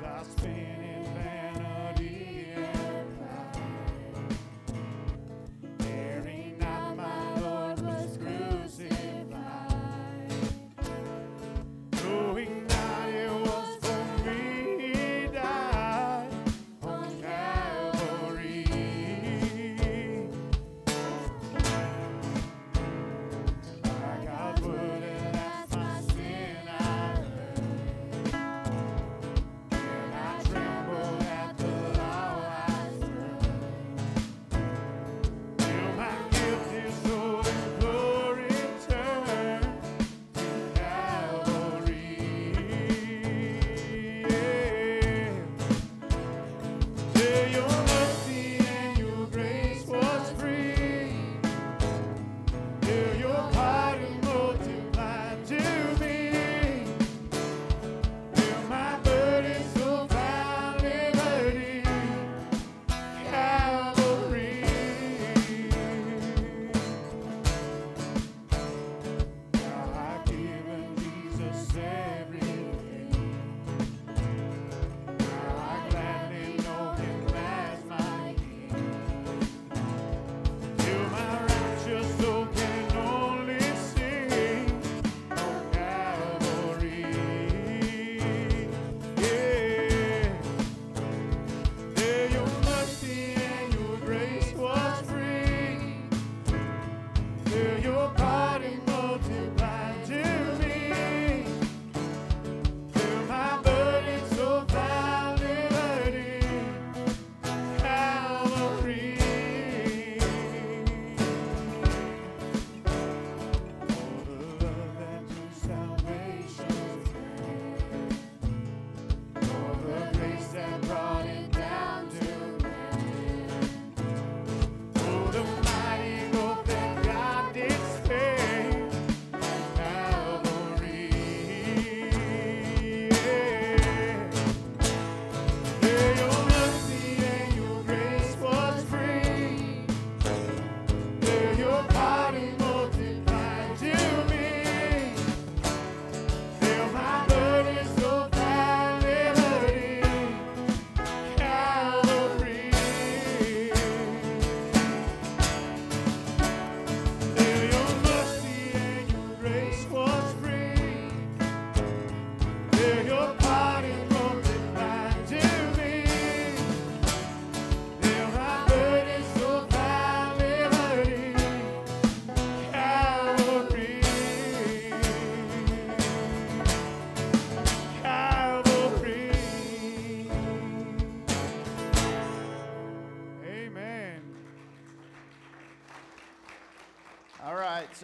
I spin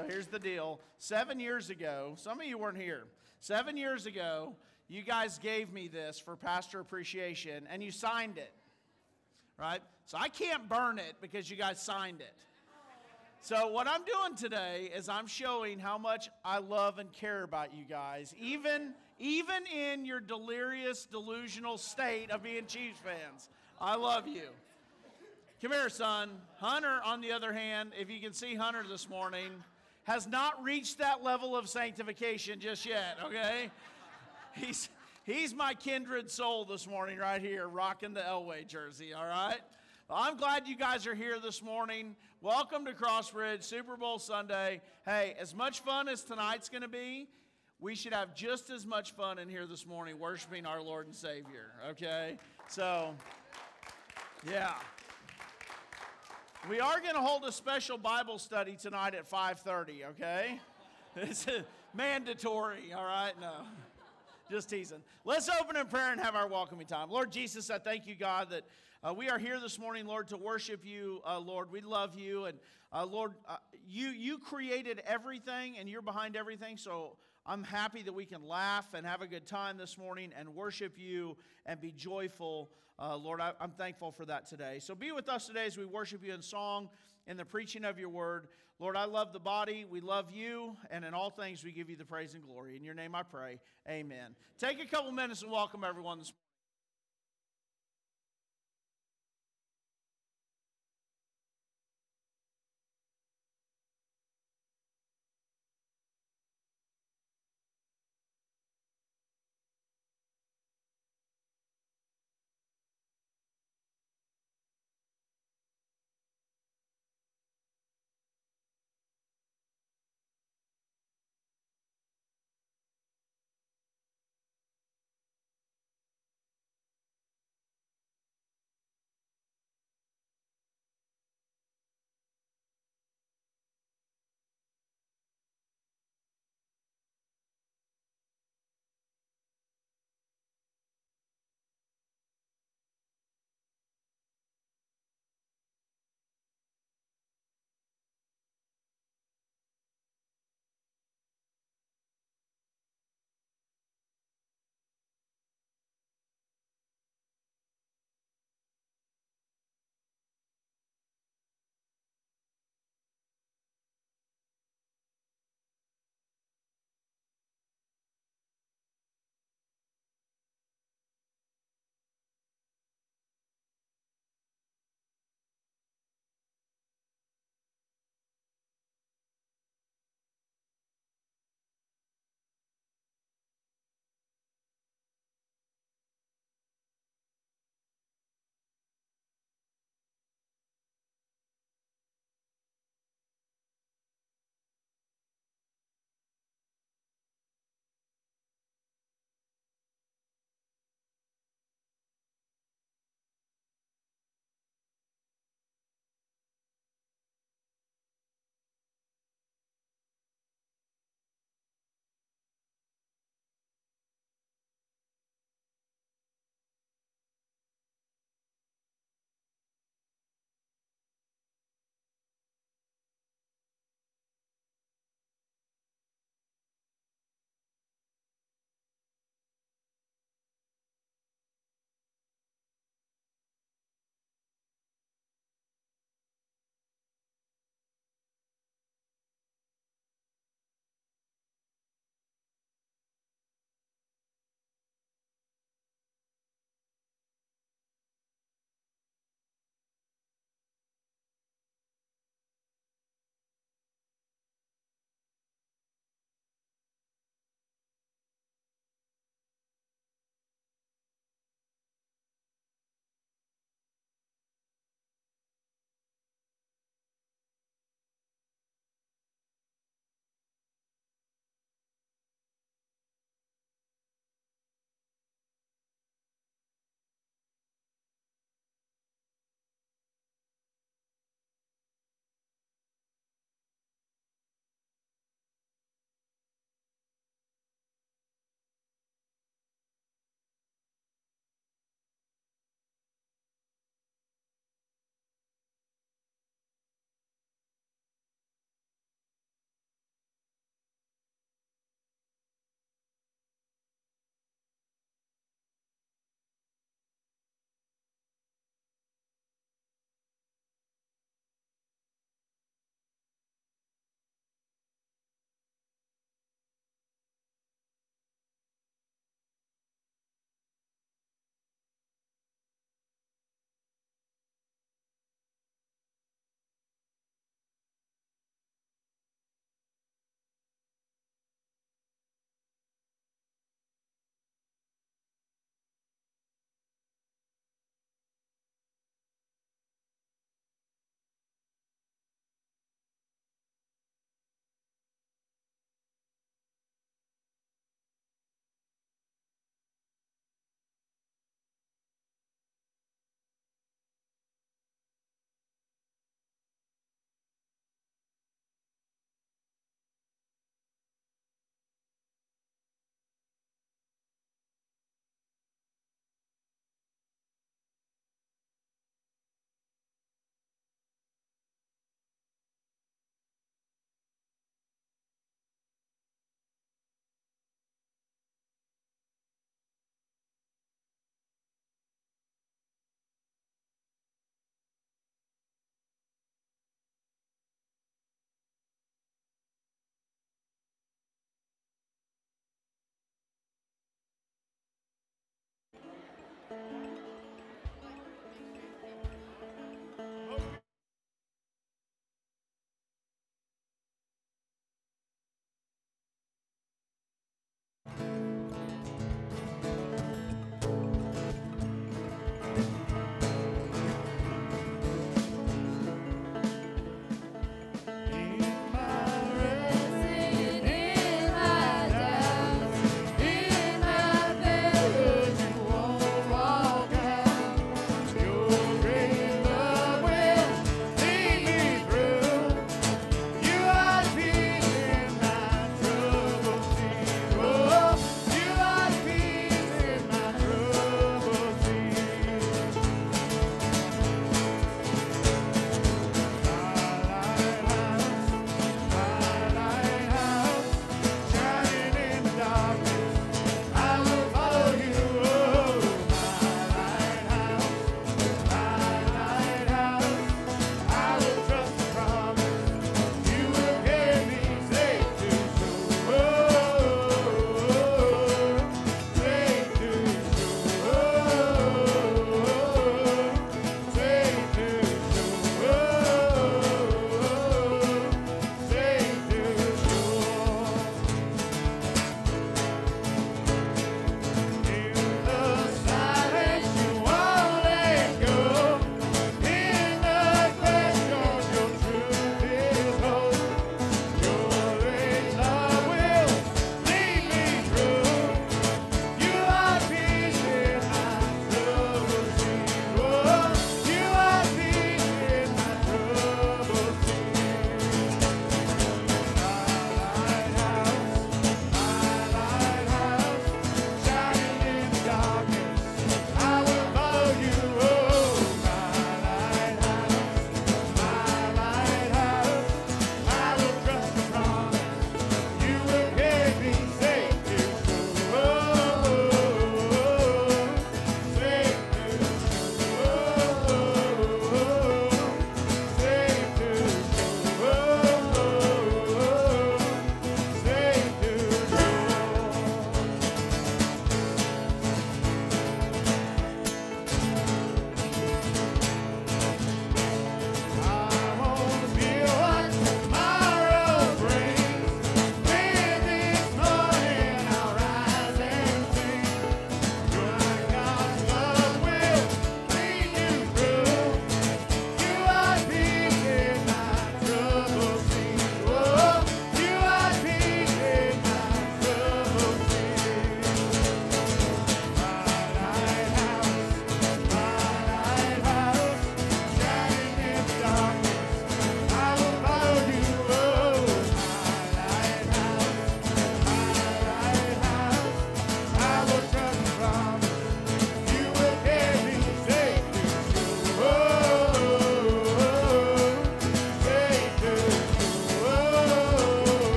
so here's the deal. Seven years ago, some of you weren't here. Seven years ago, you guys gave me this for pastor appreciation and you signed it, right? So I can't burn it because you guys signed it. So what I'm doing today is I'm showing how much I love and care about you guys, even even in your delirious, delusional state of being Chiefs fans. I love you. Come here, son. Hunter, on the other hand, if you can see Hunter this morning, has not reached that level of sanctification just yet, okay? He's, he's my kindred soul this morning, right here, rocking the Elway jersey, all right? Well, I'm glad you guys are here this morning. Welcome to Crossbridge, Super Bowl Sunday. Hey, as much fun as tonight's going to be, we should have just as much fun in here this morning worshiping our Lord and Savior, okay? So, yeah. We are going to hold a special Bible study tonight at 5:30, okay? It's mandatory, all right? No. Just teasing. Let's open in prayer and have our welcoming time. Lord Jesus, I thank you, God, that uh, we are here this morning, Lord, to worship you, uh, Lord. We love you, and uh, Lord, uh, you you created everything, and you're behind everything. So I'm happy that we can laugh and have a good time this morning and worship you and be joyful. Uh, Lord, I, I'm thankful for that today. So be with us today as we worship you in song and the preaching of your word. Lord, I love the body. We love you. And in all things, we give you the praise and glory. In your name I pray. Amen. Take a couple minutes and welcome everyone this morning.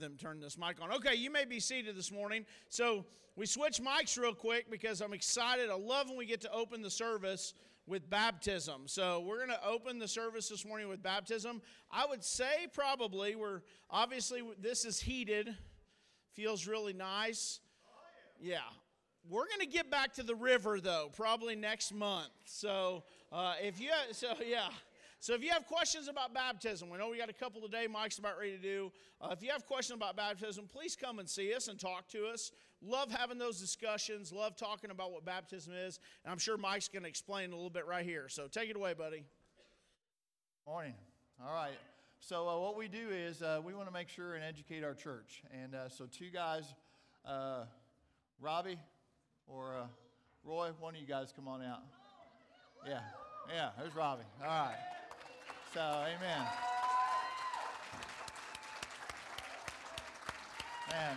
Have them turn this mic on. Okay, you may be seated this morning. So we switch mics real quick because I'm excited. I love when we get to open the service with baptism. So we're going to open the service this morning with baptism. I would say probably we're obviously this is heated, feels really nice. Yeah. We're going to get back to the river though, probably next month. So uh, if you, so yeah. So if you have questions about baptism, we know we got a couple today. Mike's about ready to do. Uh, if you have questions about baptism, please come and see us and talk to us. Love having those discussions. Love talking about what baptism is. And I'm sure Mike's going to explain a little bit right here. So take it away, buddy. Morning. All right. So uh, what we do is uh, we want to make sure and educate our church. And uh, so two guys, uh, Robbie or uh, Roy, one of you guys come on out. Yeah. Yeah. There's Robbie. All right. So amen. Man,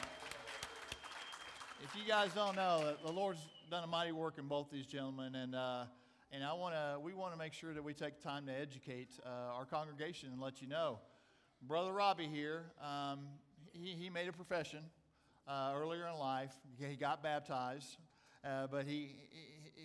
if you guys don't know, the Lord's done a mighty work in both these gentlemen, and uh, and I want to we want to make sure that we take time to educate uh, our congregation and let you know. Brother Robbie here, um, he, he made a profession uh, earlier in life. He got baptized, uh, but he,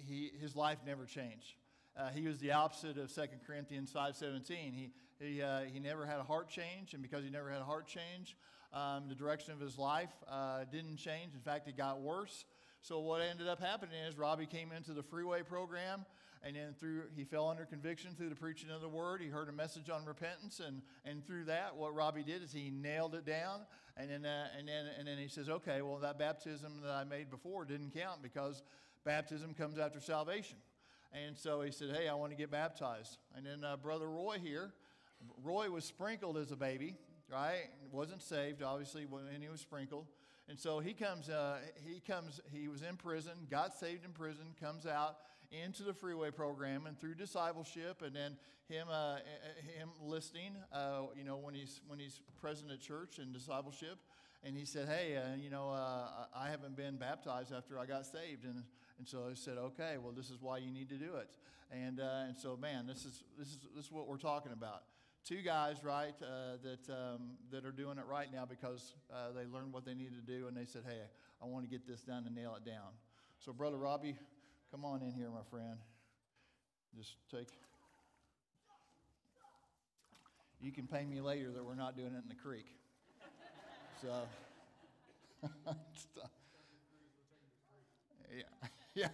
he his life never changed. Uh, he was the opposite of 2 Corinthians 5.17. He, he, uh, he never had a heart change, and because he never had a heart change, um, the direction of his life uh, didn't change. In fact, it got worse. So what ended up happening is Robbie came into the freeway program, and then through he fell under conviction through the preaching of the word. He heard a message on repentance, and and through that, what Robbie did is he nailed it down. And then uh, and then and then he says, okay, well that baptism that I made before didn't count because baptism comes after salvation. And so he said, Hey, I want to get baptized. And then uh, Brother Roy here, Roy was sprinkled as a baby, right? Wasn't saved, obviously, when he was sprinkled. And so he comes, uh, he comes, he was in prison, got saved in prison, comes out into the freeway program and through discipleship, and then him, uh, him listening, uh, you know, when he's when he's present at church and discipleship, and he said, "Hey, uh, you know, uh, I haven't been baptized after I got saved," and and so I said, "Okay, well, this is why you need to do it." And uh, and so, man, this is this is this is what we're talking about. Two guys, right, uh, that um, that are doing it right now because uh, they learned what they needed to do, and they said, "Hey, I want to get this done and nail it down." So, brother Robbie, come on in here, my friend. Just take. You can pay me later that we're not doing it in the creek. So, yeah, yeah.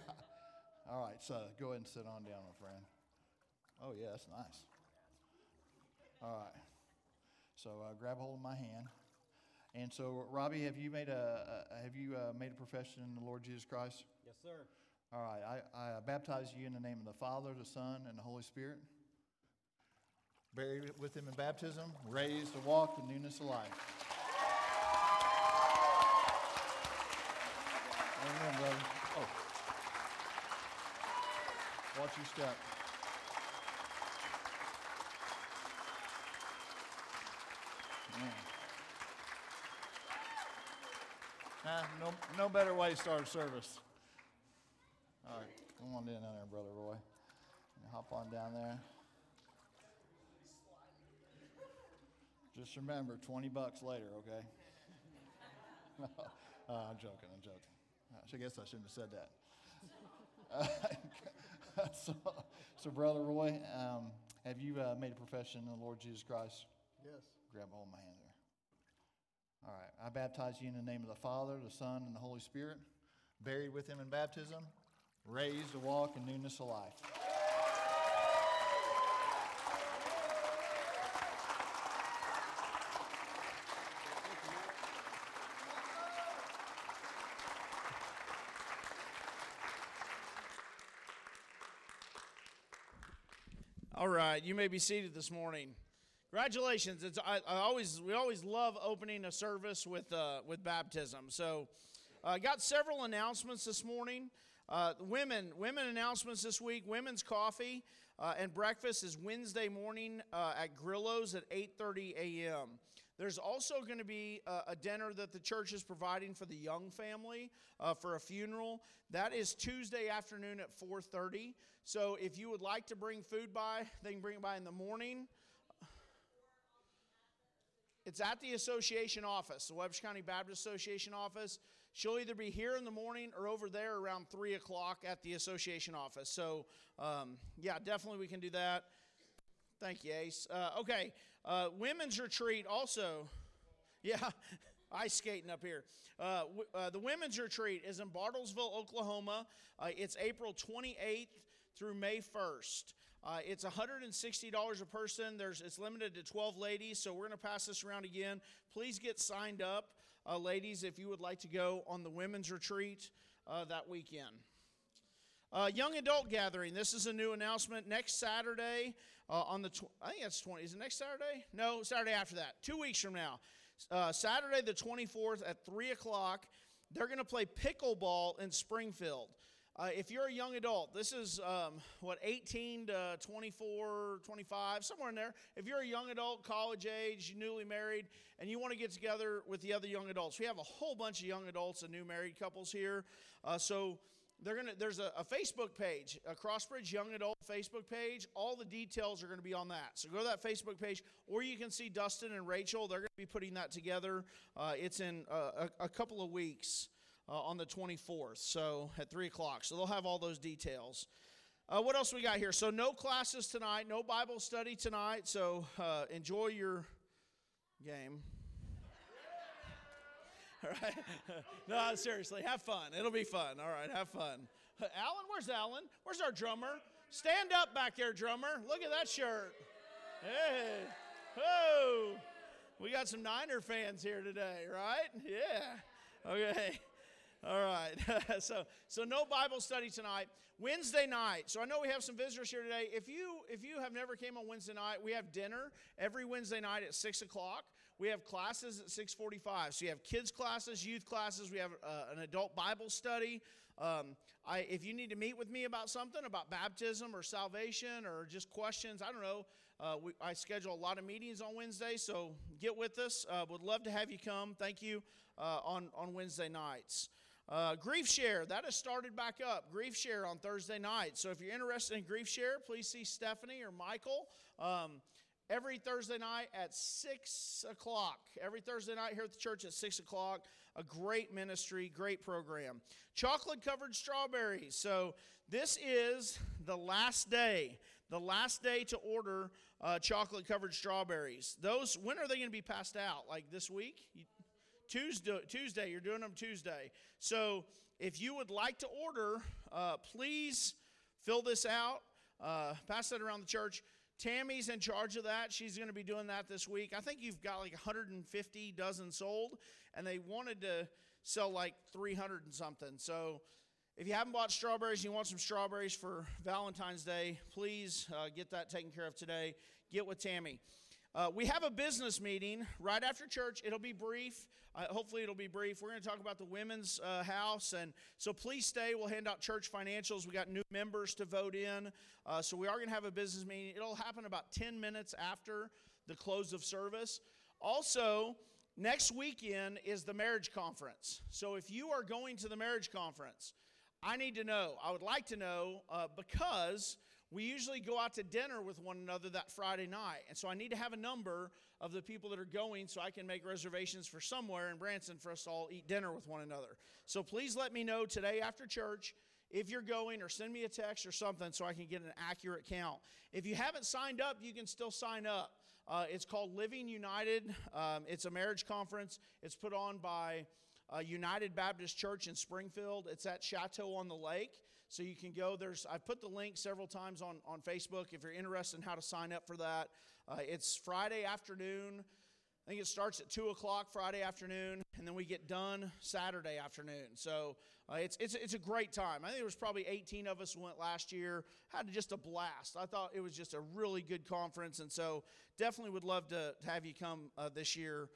All right, so go ahead and sit on down, my friend. Oh, yeah, that's nice. All right. So uh, grab hold of my hand. And so, Robbie, have you made a, a have you uh, made a profession in the Lord Jesus Christ? Yes, sir. All right. I, I baptize you in the name of the Father, the Son, and the Holy Spirit. Buried with him in baptism, raised to walk in newness of life. Amen, brother. Oh. Watch your step. Man. Nah, no, no better way to start a service. All right, come on in there, Brother Roy. Hop on down there. Just remember, 20 bucks later, okay? uh, I'm joking, I'm joking. I guess I shouldn't have said that. so, so, Brother Roy, um, have you uh, made a profession in the Lord Jesus Christ? Yes. Grab hold of my hand there. All right. I baptize you in the name of the Father, the Son, and the Holy Spirit, buried with him in baptism, raised to walk in newness of life. All right, you may be seated this morning. Congratulations! It's I, I always we always love opening a service with uh, with baptism. So, I uh, got several announcements this morning. Uh, women women announcements this week. Women's coffee uh, and breakfast is Wednesday morning uh, at Grillo's at 8:30 a.m. There's also going to be a, a, dinner that the church is providing for the young family uh, for a funeral. That is Tuesday afternoon at 4:30. So if you would like to bring food by, they can bring it by in the morning. It's at the association office, the Webster County Baptist Association office. She'll either be here in the morning or over there around 3 o'clock at the association office. So, um, yeah, definitely we can do that. Thank you, Ace. Uh, okay, uh, women's retreat also. Yeah, ice skating up here. Uh, w- uh, the women's retreat is in Bartlesville, Oklahoma. Uh, it's April 28th through May 1st. Uh, it's $160 a person. There's, it's limited to 12 ladies, so we're going to pass this around again. Please get signed up, uh, ladies, if you would like to go on the women's retreat uh, that weekend. Uh, young adult gathering. This is a new announcement. Next Saturday, uh, on the tw- I think that's 20. Is it next Saturday? No, Saturday after that. Two weeks from now. Uh, Saturday the 24th at 3 o'clock, they're going to play pickleball in Springfield. Uh, if you're a young adult, this is um, what 18 to 24, 25, somewhere in there. If you're a young adult, college age, newly married, and you want to get together with the other young adults, we have a whole bunch of young adults and new married couples here. Uh, so they're gonna there's a, a, facebook page a crossbridge young adult facebook page. All the details are going to be on that. So go to that facebook page or you can see dustin and rachel. They're going to be putting that together. Uh, it's in uh, a, a, couple of weeks uh, on the 24th so at 3 o'clock. So they'll have all those details. Uh, what else we got here? So no classes tonight no bible study tonight. So uh, enjoy your game no, seriously, have fun. It'll be fun. All right, have fun. Alan, where's Alan? Where's our drummer? Stand up back there, drummer. Look at that shirt. Hey, oh, we got some Niner fans here today, right? Yeah. Okay. All right. so so no Bible study tonight. Wednesday night. So I know we have some visitors here today. If you if you have never came on Wednesday night, we have dinner every Wednesday night at six o'clock. We have classes at 6:45. So you have kids classes, youth classes. We have uh, an adult Bible study. Um, I, if you need to meet with me about something about baptism or salvation or just questions, I don't know. Uh, we, I schedule a lot of meetings on Wednesday, so get with us. Uh, would love to have you come. Thank you uh, on on Wednesday nights. Uh, grief share that has started back up. Grief share on Thursday night. So if you're interested in grief share, please see Stephanie or Michael. Um, every Thursday night at 6 o'clock. Every Thursday night here at the church at 6 o'clock. A great ministry, great program. Chocolate covered strawberries. So, this is the last day, the last day to order uh, chocolate covered strawberries. Those, when are they going to be passed out? Like this week? Tuesday, Tuesday, you're doing them Tuesday. So, if you would like to order, uh, please fill this out, uh, pass that around the church. Tammy's in charge of that. She's going to be doing that this week. I think you've got like 150 dozen sold, and they wanted to sell like 300 and something. So if you haven't bought strawberries and you want some strawberries for Valentine's Day, please uh, get that taken care of today. Get with Tammy. Uh, we have a business meeting right after church. It'll be brief. Uh, hopefully, it'll be brief. We're going to talk about the women's uh, house. And so please stay. We'll hand out church financials. We got new members to vote in. Uh, so we are going to have a business meeting. It'll happen about 10 minutes after the close of service. Also, next weekend is the marriage conference. So if you are going to the marriage conference, I need to know. I would like to know uh, because we usually go out to dinner with one another that Friday night. And so I need to have a number of the people that are going so I can make reservations for somewhere in Branson for us to all eat dinner with one another. So please let me know today after church if you're going or send me a text or something so I can get an accurate count. If you haven't signed up, you can still sign up. Uh, it's called Living United. Um, it's a marriage conference. It's put on by uh, United Baptist Church in Springfield. It's at Chateau on the Lake. So you can go. There's I've put the link several times on, on Facebook if you're interested in how to sign up for that. Uh, it's Friday afternoon. I think it starts at 2 o'clock Friday afternoon, and then we get done Saturday afternoon. So uh, it's, it's, it's a great time. I think there was probably 18 of us went last year. Had just a blast. I thought it was just a really good conference, and so definitely would love to, to have you come uh, this year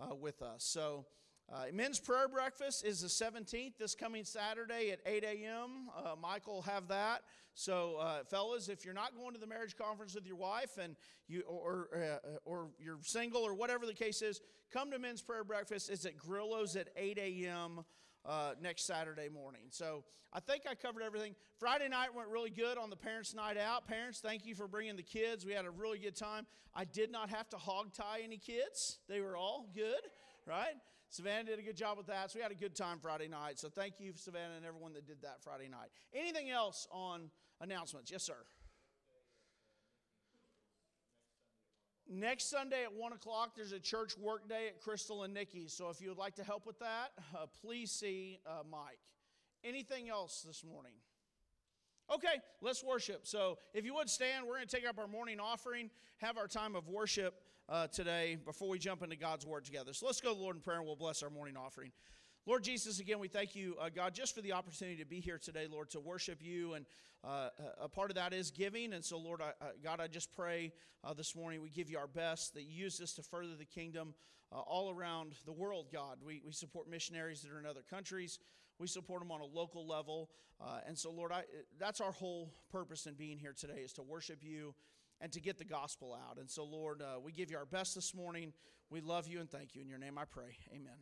uh, with us. So uh, men's prayer breakfast is the 17th, this coming Saturday at 8 a.m. Uh, Michael will have that. So, uh, fellas, if you're not going to the marriage conference with your wife and you or uh, or you're single or whatever the case is, come to men's prayer breakfast. It's at Grillo's at 8 a.m. uh, next Saturday morning. So I think I covered everything. Friday night went really good on the parents' night out. Parents, thank you for bringing the kids. We had a really good time. I did not have to hog tie any kids, they were all good, right? Savannah did a good job with that. So we had a good time Friday night. So thank you, Savannah, and everyone that did that Friday night. Anything else on announcements? Yes, sir. Next Sunday at 1 o'clock, there's a church work day at Crystal and Nikki's. So if you would like to help with that, uh, please see uh, Mike. Anything else this morning? Okay, let's worship. So if you would stand, we're going to take up our morning offering, have our time of worship uh, today before we jump into God's Word together. So let's go to the Lord in prayer and we'll bless our morning offering. Lord Jesus, again, we thank you, uh, God, just for the opportunity to be here today, Lord, to worship you. And uh, a part of that is giving. And so, Lord, I, God, I just pray uh, this morning we give you our best, that you use this to further the kingdom uh, all around the world, God. We, we support missionaries that are in other countries, we support them on a local level. Uh, and so, Lord, I, that's our whole purpose in being here today is to worship you and to get the gospel out. And so, Lord, uh, we give you our best this morning. We love you and thank you. In your name I pray. Amen.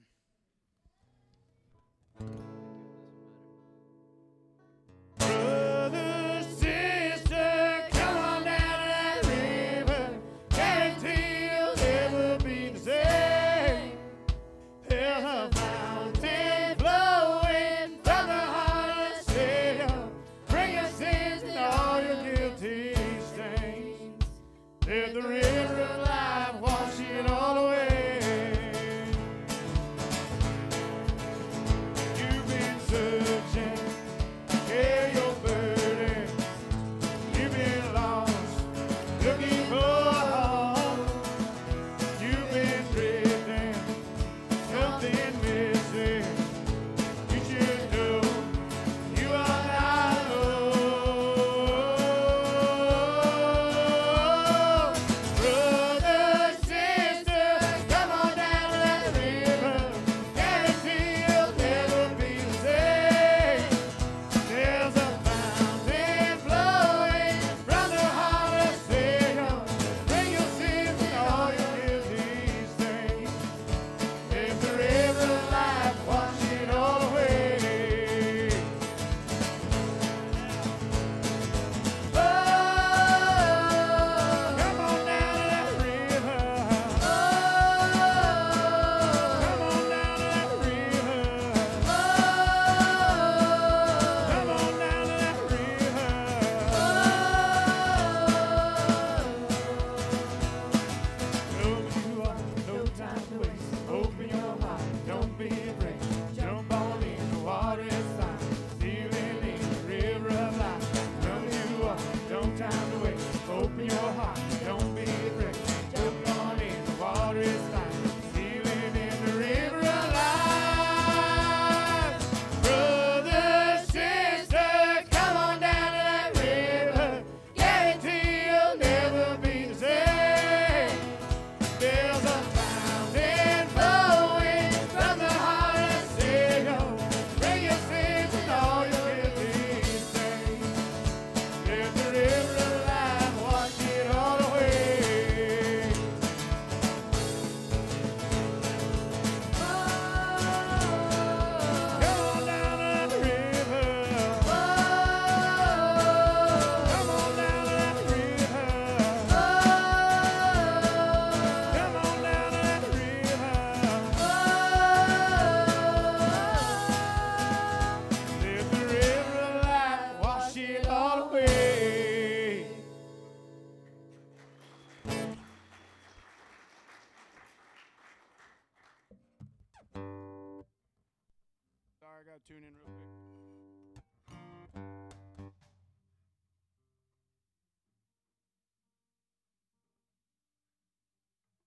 Sorry, I got to tune in real quick.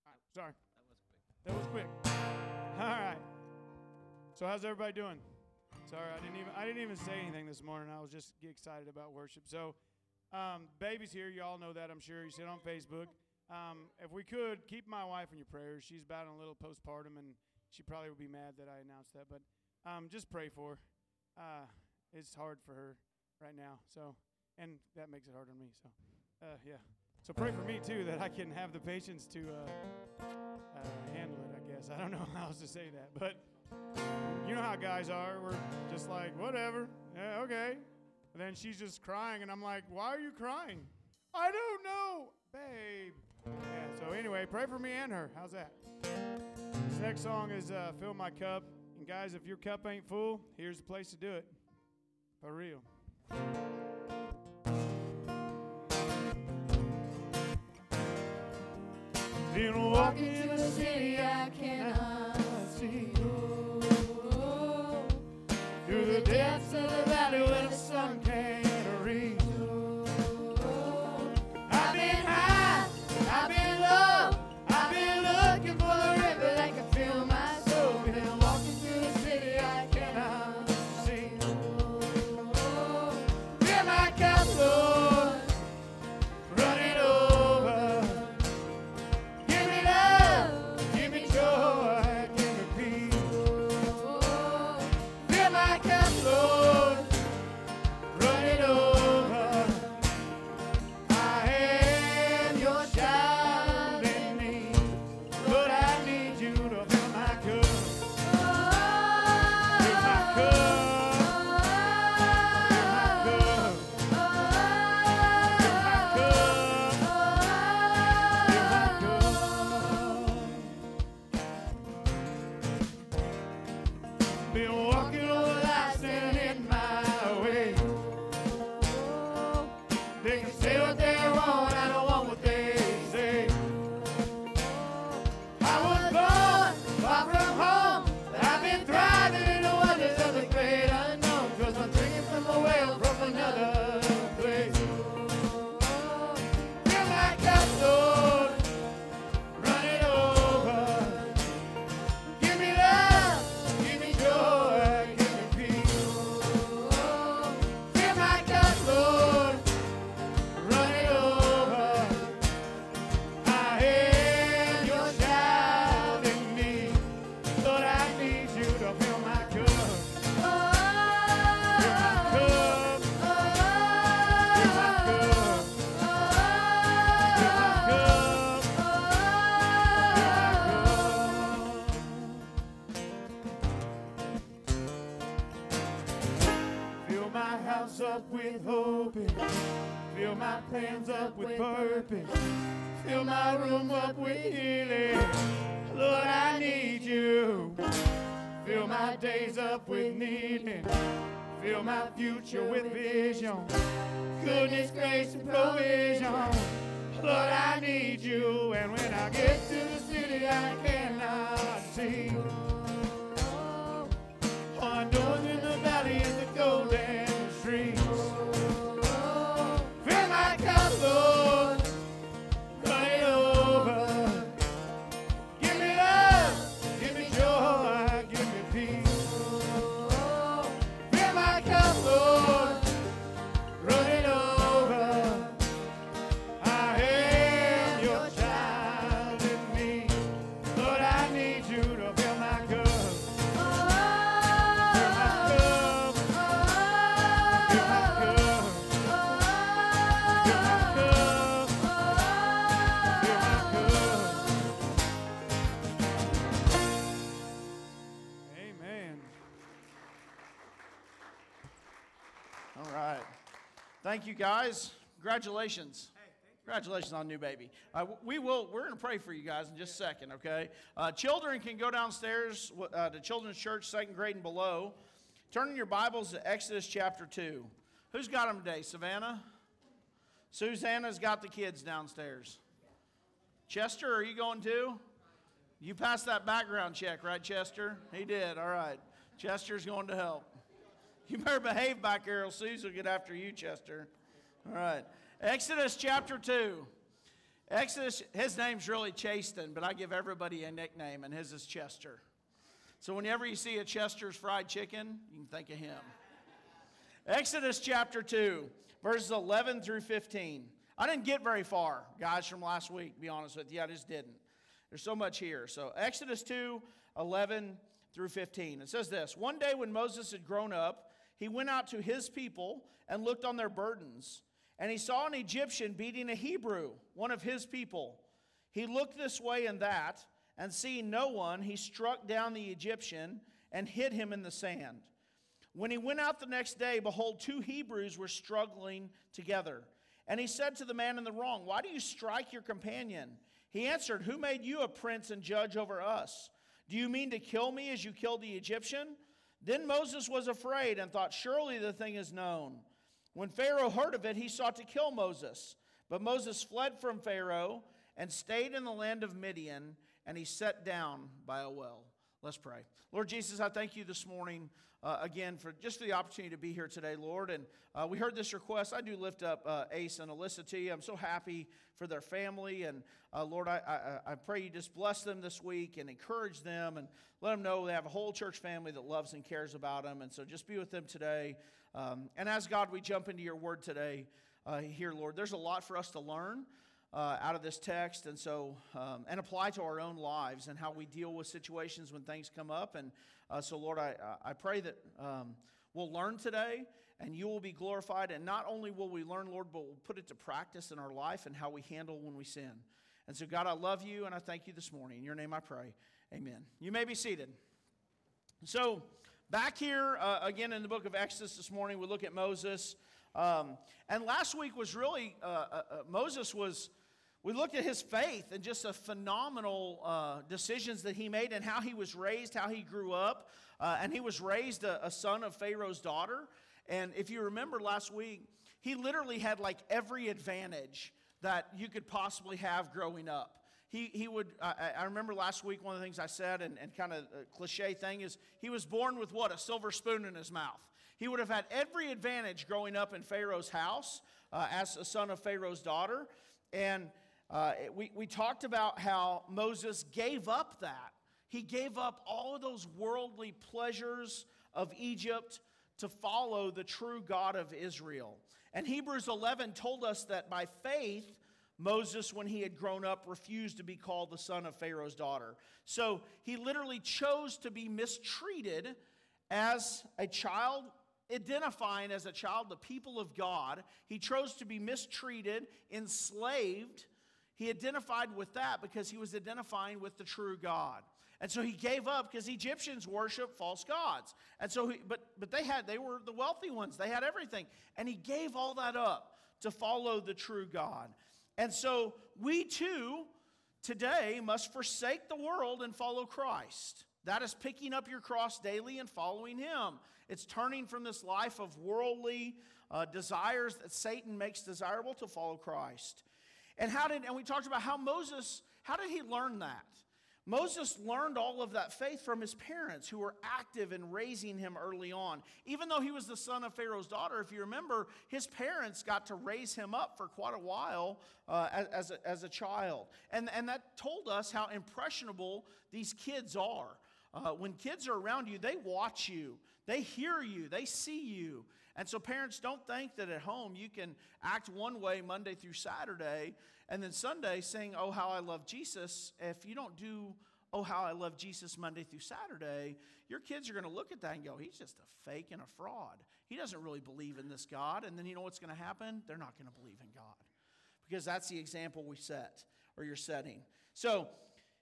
Right, sorry. That was quick. That was quick. All right. So how's everybody doing? Sorry, I didn't even I didn't even say anything this morning. I was just get excited about worship. So, um, baby's here. You all know that. I'm sure you see it on Facebook. Um, if we could keep my wife in your prayers. She's battling a little postpartum, and she probably would be mad that I announced that. But um, just pray for. Uh, it's hard for her right now. So, and that makes it hard on me. So, uh, yeah. So pray for me too that I can have the patience to uh, uh, handle it. I guess I don't know how else to say that, but You know how guys are. We're just like, whatever. Yeah, okay. And then she's just crying, and I'm like, why are you crying? I don't know, babe. Yeah, so anyway, pray for me and her. How's that? This next song is uh, Fill My Cup. And guys, if your cup ain't full, here's the place to do it. For real. Been walking city I cannot see. through the depths of the valley Fill my room up with healing. Lord, I need you. Fill my days up with needing. Fill my future with vision. Goodness, grace, and provision. Lord, I need you. And when I get to the city I cannot see. Thank you, guys. Congratulations. Congratulations on new baby. Uh, we will. We're going to pray for you guys in just a second. Okay. Uh, children can go downstairs uh, to Children's Church, second grade and below. Turn in your Bibles to Exodus chapter two. Who's got them today? Savannah. Susanna's got the kids downstairs. Chester, are you going too? You passed that background check, right, Chester? He did. All right. Chester's going to help. You better behave there, or Susie will get after you, Chester. All right. Exodus chapter 2. Exodus, his name's really Chasten, but I give everybody a nickname, and his is Chester. So whenever you see a Chester's fried chicken, you can think of him. Exodus chapter 2, verses 11 through 15. I didn't get very far, guys, from last week, be honest with you. I just didn't. There's so much here. So, Exodus 2, 11 through 15. It says this One day when Moses had grown up, he went out to his people and looked on their burdens. And he saw an Egyptian beating a Hebrew, one of his people. He looked this way and that, and seeing no one, he struck down the Egyptian and hid him in the sand. When he went out the next day, behold, two Hebrews were struggling together. And he said to the man in the wrong, Why do you strike your companion? He answered, Who made you a prince and judge over us? Do you mean to kill me as you killed the Egyptian? Then Moses was afraid and thought, Surely the thing is known. When Pharaoh heard of it, he sought to kill Moses. But Moses fled from Pharaoh and stayed in the land of Midian, and he sat down by a well. Let's pray. Lord Jesus, I thank you this morning uh, again for just the opportunity to be here today, Lord. And uh, we heard this request. I do lift up uh, Ace and Alyssa to you. I'm so happy for their family. And uh, Lord, I, I, I pray you just bless them this week and encourage them and let them know they have a whole church family that loves and cares about them. And so just be with them today. Um, and as God, we jump into your word today uh, here, Lord. There's a lot for us to learn uh, out of this text, and so um, and apply to our own lives and how we deal with situations when things come up. And uh, so, Lord, I I pray that um, we'll learn today, and you will be glorified. And not only will we learn, Lord, but we'll put it to practice in our life and how we handle when we sin. And so, God, I love you, and I thank you this morning. In your name, I pray. Amen. You may be seated. So. Back here uh, again in the book of Exodus this morning, we look at Moses. Um, and last week was really, uh, uh, uh, Moses was, we looked at his faith and just the phenomenal uh, decisions that he made and how he was raised, how he grew up. Uh, and he was raised a, a son of Pharaoh's daughter. And if you remember last week, he literally had like every advantage that you could possibly have growing up. He, he would, I, I remember last week, one of the things I said, and, and kind of a cliche thing is he was born with what? A silver spoon in his mouth. He would have had every advantage growing up in Pharaoh's house uh, as a son of Pharaoh's daughter. And uh, we, we talked about how Moses gave up that. He gave up all of those worldly pleasures of Egypt to follow the true God of Israel. And Hebrews 11 told us that by faith, Moses, when he had grown up, refused to be called the son of Pharaoh's daughter. So he literally chose to be mistreated as a child identifying as a child the people of God. He chose to be mistreated, enslaved. He identified with that because he was identifying with the true God. And so he gave up because Egyptians worship false gods. And so he, but but they had they were the wealthy ones. They had everything. And he gave all that up to follow the true God. And so we too today must forsake the world and follow Christ. That is picking up your cross daily and following him. It's turning from this life of worldly uh, desires that Satan makes desirable to follow Christ. And how did, and we talked about how Moses, how did he learn that? Moses learned all of that faith from his parents who were active in raising him early on. Even though he was the son of Pharaoh's daughter, if you remember, his parents got to raise him up for quite a while uh, as, a, as a child. And, and that told us how impressionable these kids are. Uh, when kids are around you, they watch you, they hear you, they see you. And so, parents, don't think that at home you can act one way Monday through Saturday and then Sunday saying, Oh, how I love Jesus. If you don't do, Oh, how I love Jesus Monday through Saturday, your kids are going to look at that and go, He's just a fake and a fraud. He doesn't really believe in this God. And then you know what's going to happen? They're not going to believe in God because that's the example we set or you're setting. So,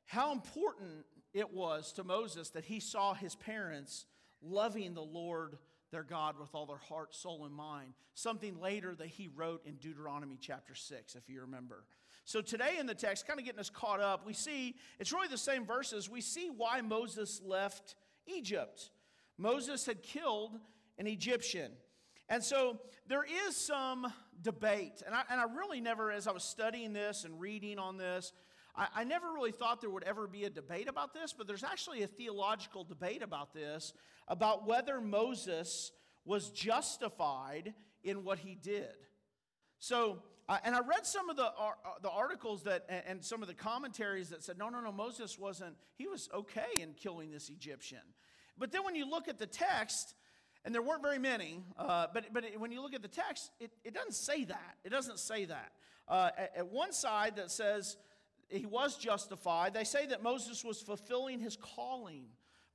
how important it was to Moses that he saw his parents loving the Lord their God with all their heart, soul, and mind. Something later that he wrote in Deuteronomy chapter 6, if you remember. So today in the text, kind of getting us caught up, we see it's really the same verses. We see why Moses left Egypt. Moses had killed an Egyptian. And so there is some debate. And I, and I really never, as I was studying this and reading on this, I, I never really thought there would ever be a debate about this, but there's actually a theological debate about this, about whether Moses was justified in what he did. So, uh, and I read some of the, uh, the articles that, and some of the commentaries that said, no, no, no, Moses wasn't, he was okay in killing this Egyptian. But then when you look at the text, and there weren't very many, uh, but, but when you look at the text, it, it doesn't say that. It doesn't say that. Uh, at, at, one side that says he was justified. They say that Moses was fulfilling his calling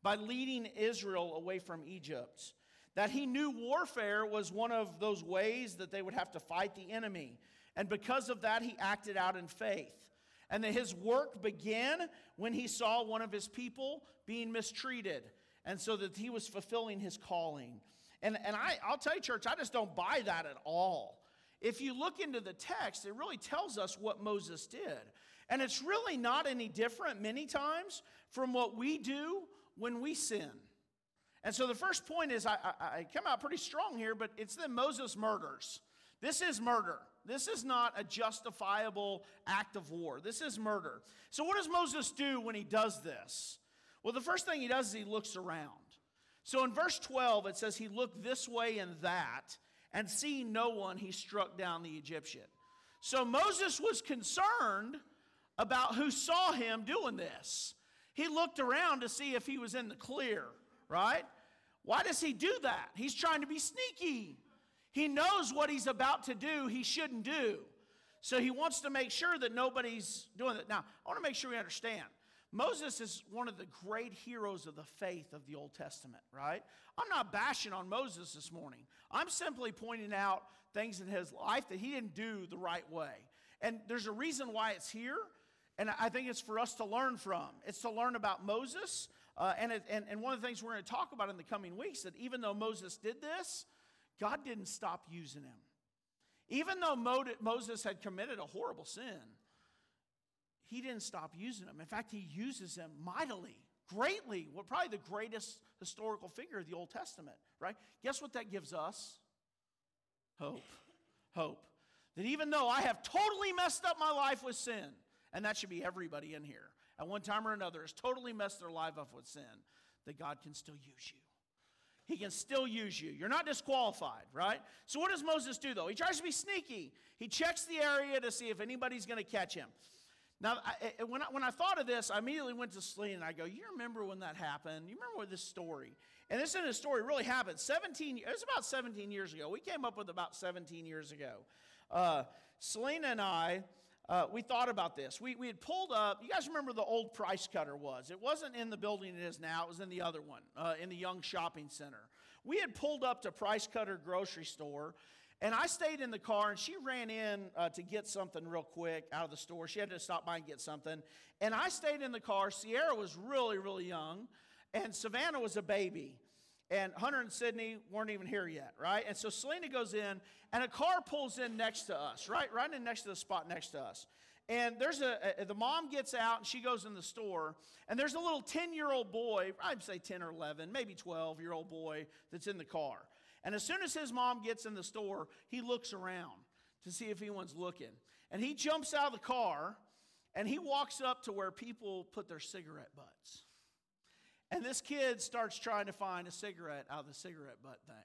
by leading Israel away from Egypt. That he knew warfare was one of those ways that they would have to fight the enemy. And because of that, he acted out in faith. And that his work began when he saw one of his people being mistreated. and so that he was fulfilling his calling. And, and I, I'll tell you, church, I just don't buy that at all. If you look into the text, it really tells us what Moses did. And it's really not any different many times from what we do when we sin. And so the first point is I, I, I come out pretty strong here, but it's that Moses murders. This is murder. This is not a justifiable act of war. This is murder. So, what does Moses do when he does this? Well, the first thing he does is he looks around. So, in verse 12, it says, He looked this way and that, and seeing no one, he struck down the Egyptian. So, Moses was concerned about who saw him doing this. He looked around to see if he was in the clear, right? Why does he do that? He's trying to be sneaky. He knows what he's about to do, he shouldn't do. So he wants to make sure that nobody's doing it. Now, I want to make sure we understand. Moses is one of the great heroes of the faith of the Old Testament, right? I'm not bashing on Moses this morning. I'm simply pointing out things in his life that he didn't do the right way. And there's a reason why it's here, and I think it's for us to learn from. It's to learn about Moses. Uh, and, it, and, and one of the things we're going to talk about in the coming weeks is that even though Moses did this, God didn't stop using him. Even though Moses had committed a horrible sin, he didn't stop using him. In fact, he uses him mightily, greatly. Well, probably the greatest historical figure of the Old Testament, right? Guess what that gives us? Hope. Hope. That even though I have totally messed up my life with sin, and that should be everybody in here, at one time or another has totally messed their life up with sin, that God can still use you. He can still use you. You're not disqualified, right? So, what does Moses do, though? He tries to be sneaky. He checks the area to see if anybody's going to catch him. Now, I, when, I, when I thought of this, I immediately went to Selena and I go, You remember when that happened? You remember this story? And this in a story really happened 17, it was about 17 years ago. We came up with about 17 years ago. Uh, Selena and I, uh, we thought about this. We, we had pulled up, you guys remember the old price cutter was. It wasn't in the building it is now, it was in the other one, uh, in the Young Shopping Center. We had pulled up to Price Cutter grocery store, and I stayed in the car, and she ran in uh, to get something real quick out of the store. She had to stop by and get something. And I stayed in the car. Sierra was really, really young, and Savannah was a baby. And Hunter and Sydney weren't even here yet, right? And so Selena goes in, and a car pulls in next to us, right? Right in next to the spot next to us. And there's a, a, the mom gets out and she goes in the store, and there's a little 10 year old boy, I'd say 10 or 11, maybe 12 year old boy that's in the car. And as soon as his mom gets in the store, he looks around to see if anyone's looking. And he jumps out of the car and he walks up to where people put their cigarette butts. And this kid starts trying to find a cigarette out of the cigarette butt thing.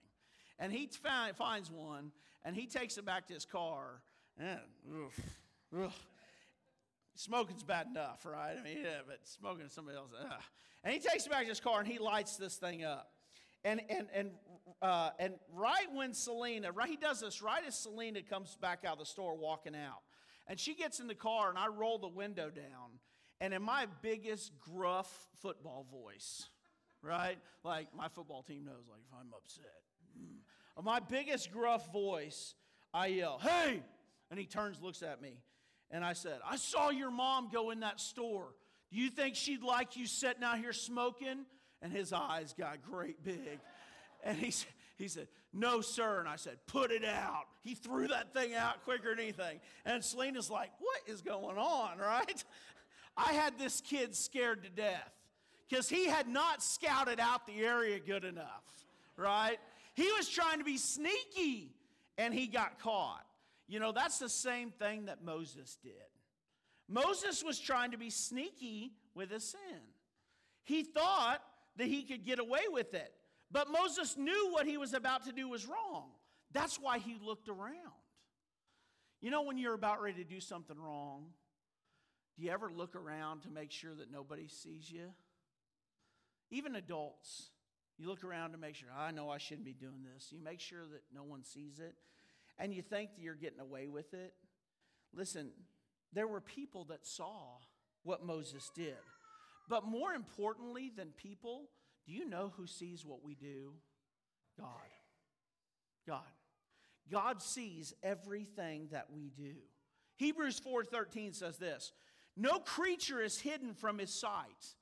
And he find, finds one and he takes it back to his car. And. Smoking's bad enough, right? I mean, yeah, but smoking somebody else. Ugh. And he takes it back to his car and he lights this thing up. And, and, and, uh, and right when Selena, right, he does this right as Selena comes back out of the store walking out. And she gets in the car and I roll the window down and in my biggest gruff football voice, right? Like my football team knows, like if I'm upset, mm. my biggest gruff voice, I yell, "Hey!" And he turns, looks at me, and I said, "I saw your mom go in that store. Do you think she'd like you sitting out here smoking?" And his eyes got great big, and he said. He said, No, sir. And I said, Put it out. He threw that thing out quicker than anything. And Selena's like, What is going on, right? I had this kid scared to death because he had not scouted out the area good enough, right? He was trying to be sneaky and he got caught. You know, that's the same thing that Moses did. Moses was trying to be sneaky with his sin. He thought that he could get away with it, but Moses knew what he was about to do was wrong. That's why he looked around. You know, when you're about ready to do something wrong, do you ever look around to make sure that nobody sees you? Even adults, you look around to make sure, I know I shouldn't be doing this. You make sure that no one sees it, and you think that you're getting away with it. Listen, there were people that saw what Moses did. But more importantly than people, do you know who sees what we do? God. God. God sees everything that we do. Hebrews 4:13 says this, no creature is hidden from his sight,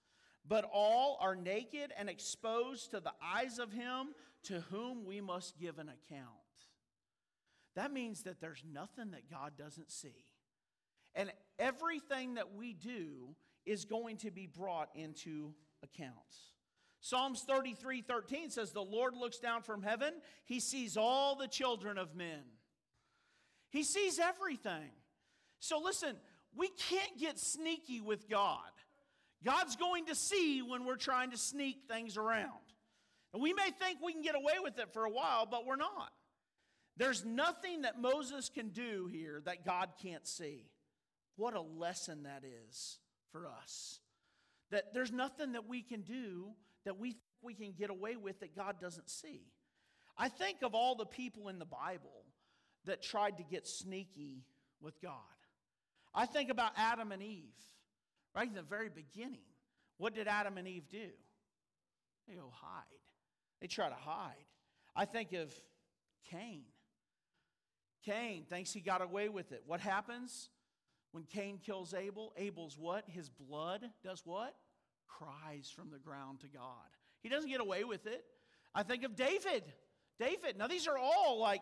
but all are naked and exposed to the eyes of him to whom we must give an account. That means that there's nothing that God doesn't see. And everything that we do is going to be brought into accounts. Psalms 33 13 says, The Lord looks down from heaven, he sees all the children of men. He sees everything. So listen, we can't get sneaky with God. God's going to see when we're trying to sneak things around. And we may think we can get away with it for a while, but we're not. There's nothing that Moses can do here that God can't see. What a lesson that is for us. That there's nothing that we can do that we think we can get away with that God doesn't see. I think of all the people in the Bible that tried to get sneaky with God. I think about Adam and Eve, right in the very beginning. What did Adam and Eve do? They go hide. They try to hide. I think of Cain. Cain thinks he got away with it. What happens when Cain kills Abel? Abel's what? His blood does what? Cries from the ground to God. He doesn't get away with it. I think of David. David. Now, these are all like,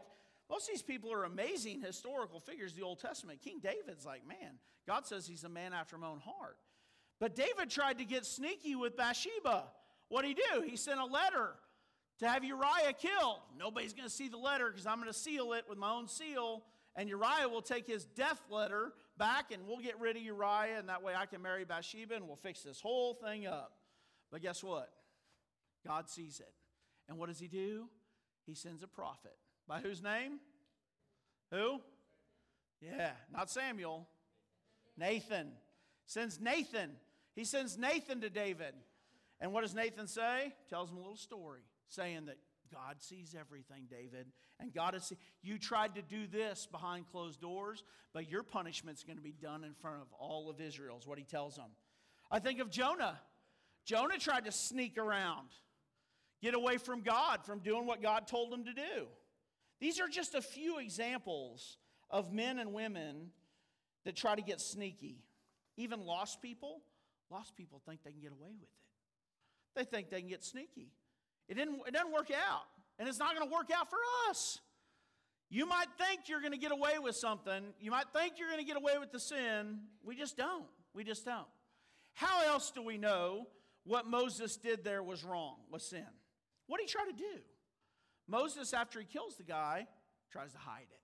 most of these people are amazing historical figures the Old Testament. King David's like, man, God says he's a man after my own heart. But David tried to get sneaky with Bathsheba. What did he do? He sent a letter to have Uriah killed. Nobody's going to see the letter because I'm going to seal it with my own seal. And Uriah will take his death letter back and we'll get rid of Uriah. And that way I can marry Bathsheba and we'll fix this whole thing up. But guess what? God sees it. And what does he do? He sends a prophet. By whose name? Who? Yeah, not Samuel. Nathan. Sends Nathan. He sends Nathan to David. And what does Nathan say? Tells him a little story saying that God sees everything, David. And God seen, you tried to do this behind closed doors, but your punishment's going to be done in front of all of Israel, is what he tells them. I think of Jonah. Jonah tried to sneak around, get away from God, from doing what God told him to do. These are just a few examples of men and women that try to get sneaky. Even lost people, lost people think they can get away with it. They think they can get sneaky. It, didn't, it doesn't work out, and it's not going to work out for us. You might think you're going to get away with something. You might think you're going to get away with the sin. We just don't. We just don't. How else do we know what Moses did there was wrong, was sin? What did he try to do? Moses, after he kills the guy, tries to hide it.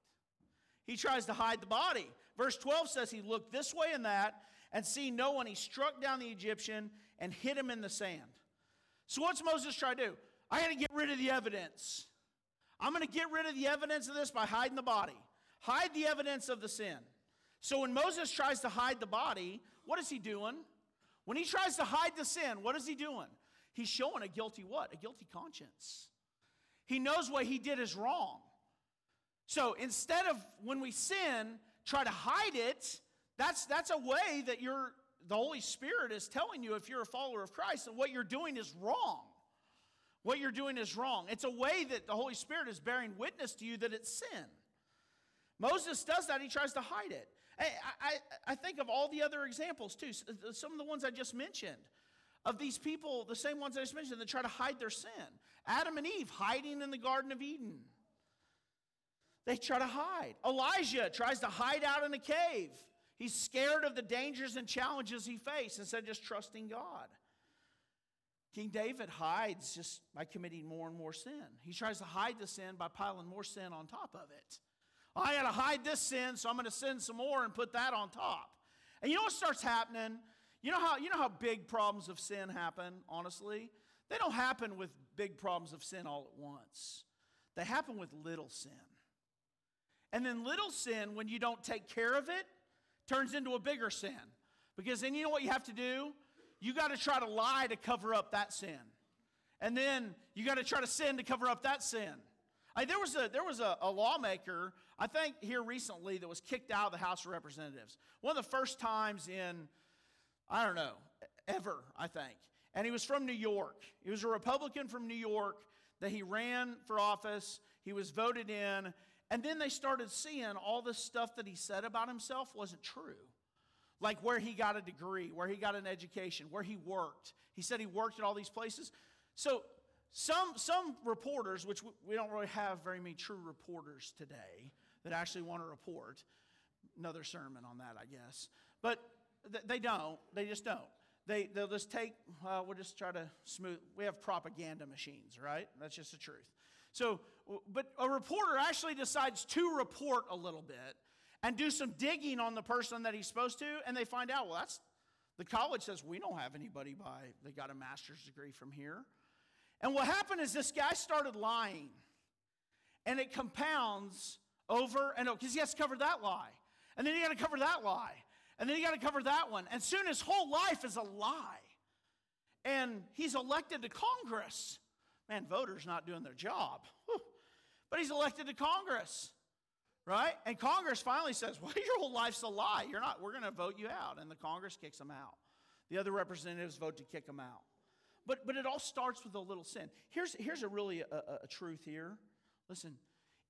He tries to hide the body. Verse 12 says he looked this way and that, and seeing no one, he struck down the Egyptian and hid him in the sand. So, what's Moses try to do? I got to get rid of the evidence. I'm going to get rid of the evidence of this by hiding the body. Hide the evidence of the sin. So when Moses tries to hide the body, what is he doing? When he tries to hide the sin, what is he doing? He's showing a guilty what? A guilty conscience. He knows what he did is wrong. So instead of when we sin, try to hide it, that's, that's a way that you're, the Holy Spirit is telling you if you're a follower of Christ that what you're doing is wrong. What you're doing is wrong. It's a way that the Holy Spirit is bearing witness to you that it's sin. Moses does that, he tries to hide it. I, I, I think of all the other examples too, uh, some of the ones I just mentioned of these people, the same ones I just mentioned, that try to hide their sin. Adam and Eve hiding in the Garden of Eden. They try to hide. Elijah tries to hide out in a cave. He's scared of the dangers and challenges he faces instead of just trusting God. King David hides just by committing more and more sin. He tries to hide the sin by piling more sin on top of it. I got to hide this sin, so I'm going to sin some more and put that on top. And you know what starts happening? You know how you know how big problems of sin happen, honestly? They don't happen with big problems of sin all at once. They happen with little sin. And then little sin, when you don't take care of it, turns into a bigger sin. Because then you know what you have to do? you got to try to lie to cover up that sin. And then you got to try to sin to cover up that sin. I, there was, a, there was a, a, lawmaker, I think, here recently that was kicked out of the House of Representatives. One of the first times in, I don't know, ever, I think. And he was from New York. He was a Republican from New York that he ran for office. He was voted in. And then they started seeing all the stuff that he said about himself wasn't true. like where he got a degree, where he got an education, where he worked. He said he worked at all these places. So some, some reporters, which we- don't really have very many true reporters today that actually want to report, another sermon on that, I guess. But they don't. They just don't. They, they'll just take, well, we'll just try to smooth. We have propaganda machines, right? That's just the truth. So, but a reporter actually decides to report a little bit and do some digging on the person that he's supposed to, and they find out, well, that's, the college says we don't have anybody by, they got a master's degree from here. And what happened is this guy started lying. And it compounds over and over because he has to cover that lie. And then he got to cover that lie. And then you got to cover that one. And soon his whole life is a lie. And he's elected to Congress. Man, voters not doing their job. Whew. But he's elected to Congress. Right? And Congress finally says, Well, your whole life's a lie. You're not, we're going to vote you out. And the Congress kicks him out. The other representatives vote to kick him out. But, but it all starts with a little sin. Here's, here's a really a, a- a truth here. Listen,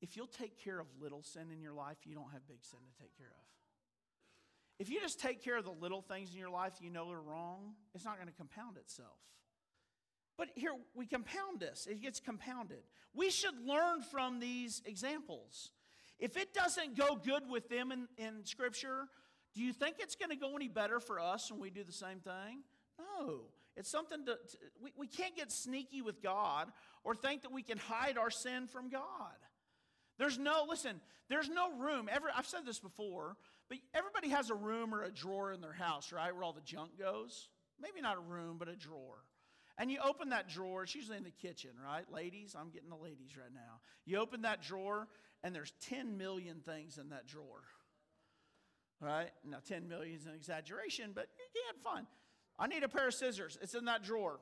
if you'll take care of little sin in your life, you don't have big sin to take care of. If you just take care of the little things in your life you know are wrong, it's not going to compound itself. But here, we compound this, it gets compounded. We should learn from these examples. If it doesn't go good with them in, in Scripture, do you think it's going to go any better for us when we do the same thing? No. It's something to, to we, we can't get sneaky with God or think that we can hide our sin from God. There's no, listen, there's no room. Every, I've said this before, but everybody has a room or a drawer in their house, right, where all the junk goes. Maybe not a room, but a drawer. And you open that drawer, it's usually in the kitchen, right? Ladies, I'm getting the ladies right now. You open that drawer, and there's 10 million things in that drawer. Right? Now, 10 million is an exaggeration, but you can't find. I need a pair of scissors. It's in that drawer.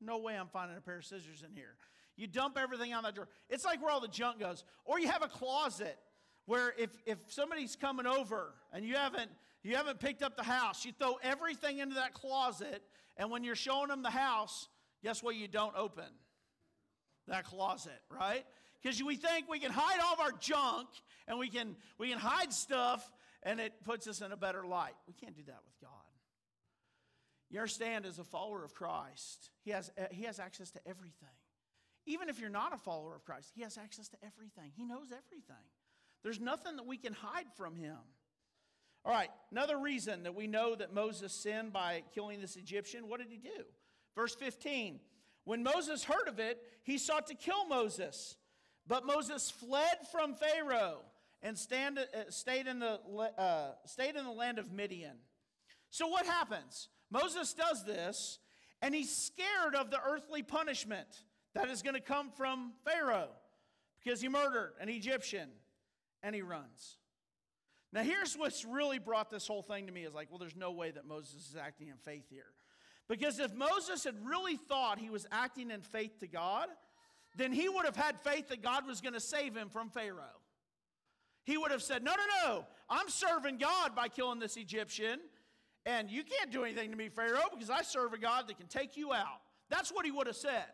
No way I'm finding a pair of scissors in here. You dump everything on that drawer. It's like where all the junk goes. Or you have a closet where if, if somebody's coming over and you haven't you haven't picked up the house, you throw everything into that closet, and when you're showing them the house, guess what you don't open? That closet, right? Because we think we can hide all of our junk and we can we can hide stuff and it puts us in a better light. We can't do that with God. You understand, as a follower of Christ, he has, he has access to everything. Even if you're not a follower of Christ, he has access to everything. He knows everything. There's nothing that we can hide from him. All right, another reason that we know that Moses sinned by killing this Egyptian, what did he do? Verse 15 When Moses heard of it, he sought to kill Moses. But Moses fled from Pharaoh and stand, uh, stayed, in the, uh, stayed in the land of Midian. So what happens? Moses does this, and he's scared of the earthly punishment that is going to come from Pharaoh because he murdered an Egyptian and he runs. Now, here's what's really brought this whole thing to me is like, well, there's no way that Moses is acting in faith here. Because if Moses had really thought he was acting in faith to God, then he would have had faith that God was going to save him from Pharaoh. He would have said, No, no, no, I'm serving God by killing this Egyptian, and you can't do anything to me, Pharaoh, because I serve a God that can take you out. That's what he would have said.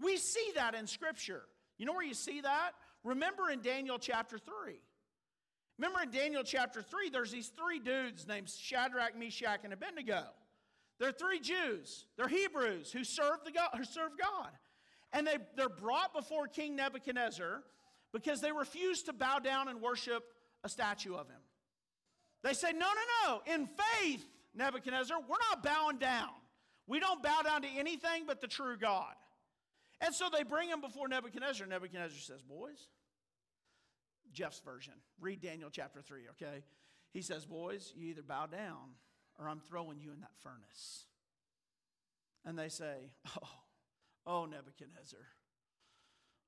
We see that in Scripture. You know where you see that? Remember in Daniel chapter 3. Remember in Daniel chapter 3, there's these three dudes named Shadrach, Meshach, and Abednego. They're three Jews. They're Hebrews who serve, the God, who serve God. And they, they're brought before King Nebuchadnezzar because they refuse to bow down and worship a statue of him. They say, No, no, no. In faith, Nebuchadnezzar, we're not bowing down. We don't bow down to anything but the true God. And so they bring him before Nebuchadnezzar. Nebuchadnezzar says, Boys, Jeff's version, read Daniel chapter 3, okay? He says, Boys, you either bow down or I'm throwing you in that furnace. And they say, Oh, oh, Nebuchadnezzar,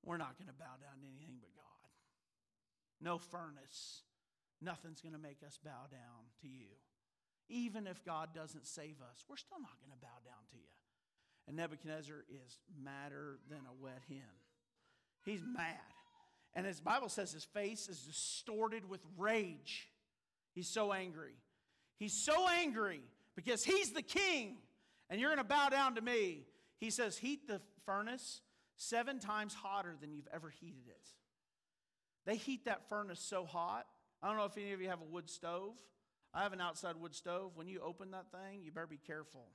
we're not going to bow down to anything but God. No furnace. Nothing's going to make us bow down to you. Even if God doesn't save us, we're still not going to bow down to you. And Nebuchadnezzar is madder than a wet hen. He's mad. And his Bible says his face is distorted with rage. He's so angry. He's so angry because he's the king and you're going to bow down to me. He says, Heat the furnace seven times hotter than you've ever heated it. They heat that furnace so hot. I don't know if any of you have a wood stove. I have an outside wood stove. When you open that thing, you better be careful.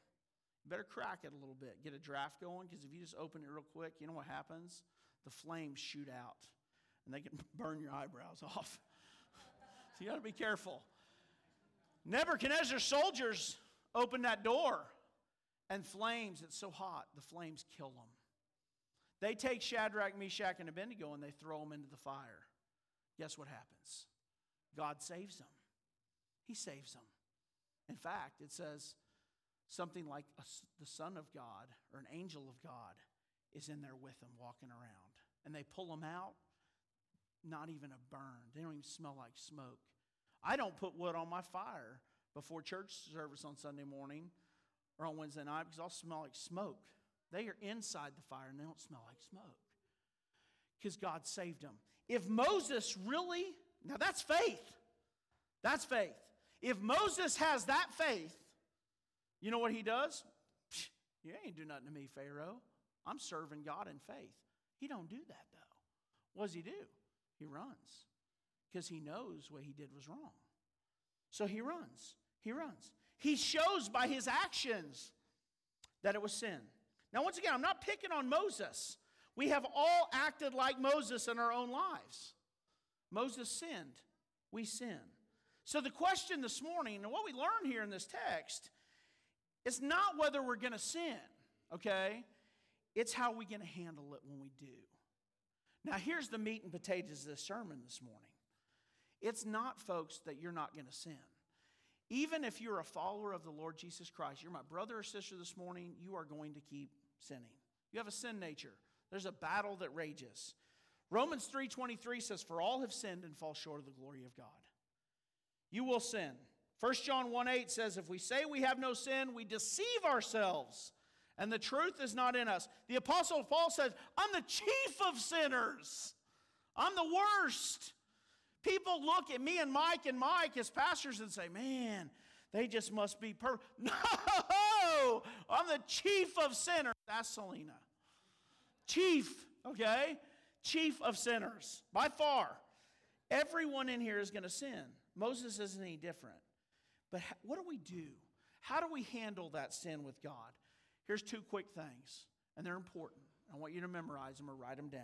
You better crack it a little bit, get a draft going, because if you just open it real quick, you know what happens? The flames shoot out and they can burn your eyebrows off. so you got to be careful. Nebuchadnezzar's soldiers open that door and flames, it's so hot, the flames kill them. They take Shadrach, Meshach, and Abednego and they throw them into the fire. Guess what happens? God saves them. He saves them. In fact, it says something like a, the Son of God or an angel of God is in there with them walking around. And they pull them out, not even a burn. They don't even smell like smoke. I don't put wood on my fire before church service on Sunday morning or on Wednesday night because I'll smell like smoke. They are inside the fire and they don't smell like smoke because God saved them. If Moses really, now that's faith. That's faith. If Moses has that faith, you know what he does? You ain't do nothing to me, Pharaoh. I'm serving God in faith. He don't do that though. What does he do? He runs because he knows what he did was wrong. So he runs. He runs. He shows by his actions that it was sin. Now, once again, I'm not picking on Moses. We have all acted like Moses in our own lives. Moses sinned. We sin. So, the question this morning, and what we learn here in this text, is not whether we're going to sin, okay? It's how we're going to handle it when we do. Now, here's the meat and potatoes of this sermon this morning. It's not, folks, that you're not going to sin. Even if you're a follower of the Lord Jesus Christ, you're my brother or sister this morning, you are going to keep sinning. You have a sin nature. There's a battle that rages. Romans 3:23 says for all have sinned and fall short of the glory of God. You will sin. 1 John 1 8 says, If we say we have no sin, we deceive ourselves, and the truth is not in us. The Apostle Paul says, I'm the chief of sinners. I'm the worst. People look at me and Mike and Mike as pastors and say, Man, they just must be per. No! I'm the chief of sinners. That's Selena. Chief, okay? Chief of sinners, by far. Everyone in here is going to sin. Moses isn't any different. But what do we do? How do we handle that sin with God? Here's two quick things, and they're important. I want you to memorize them or write them down.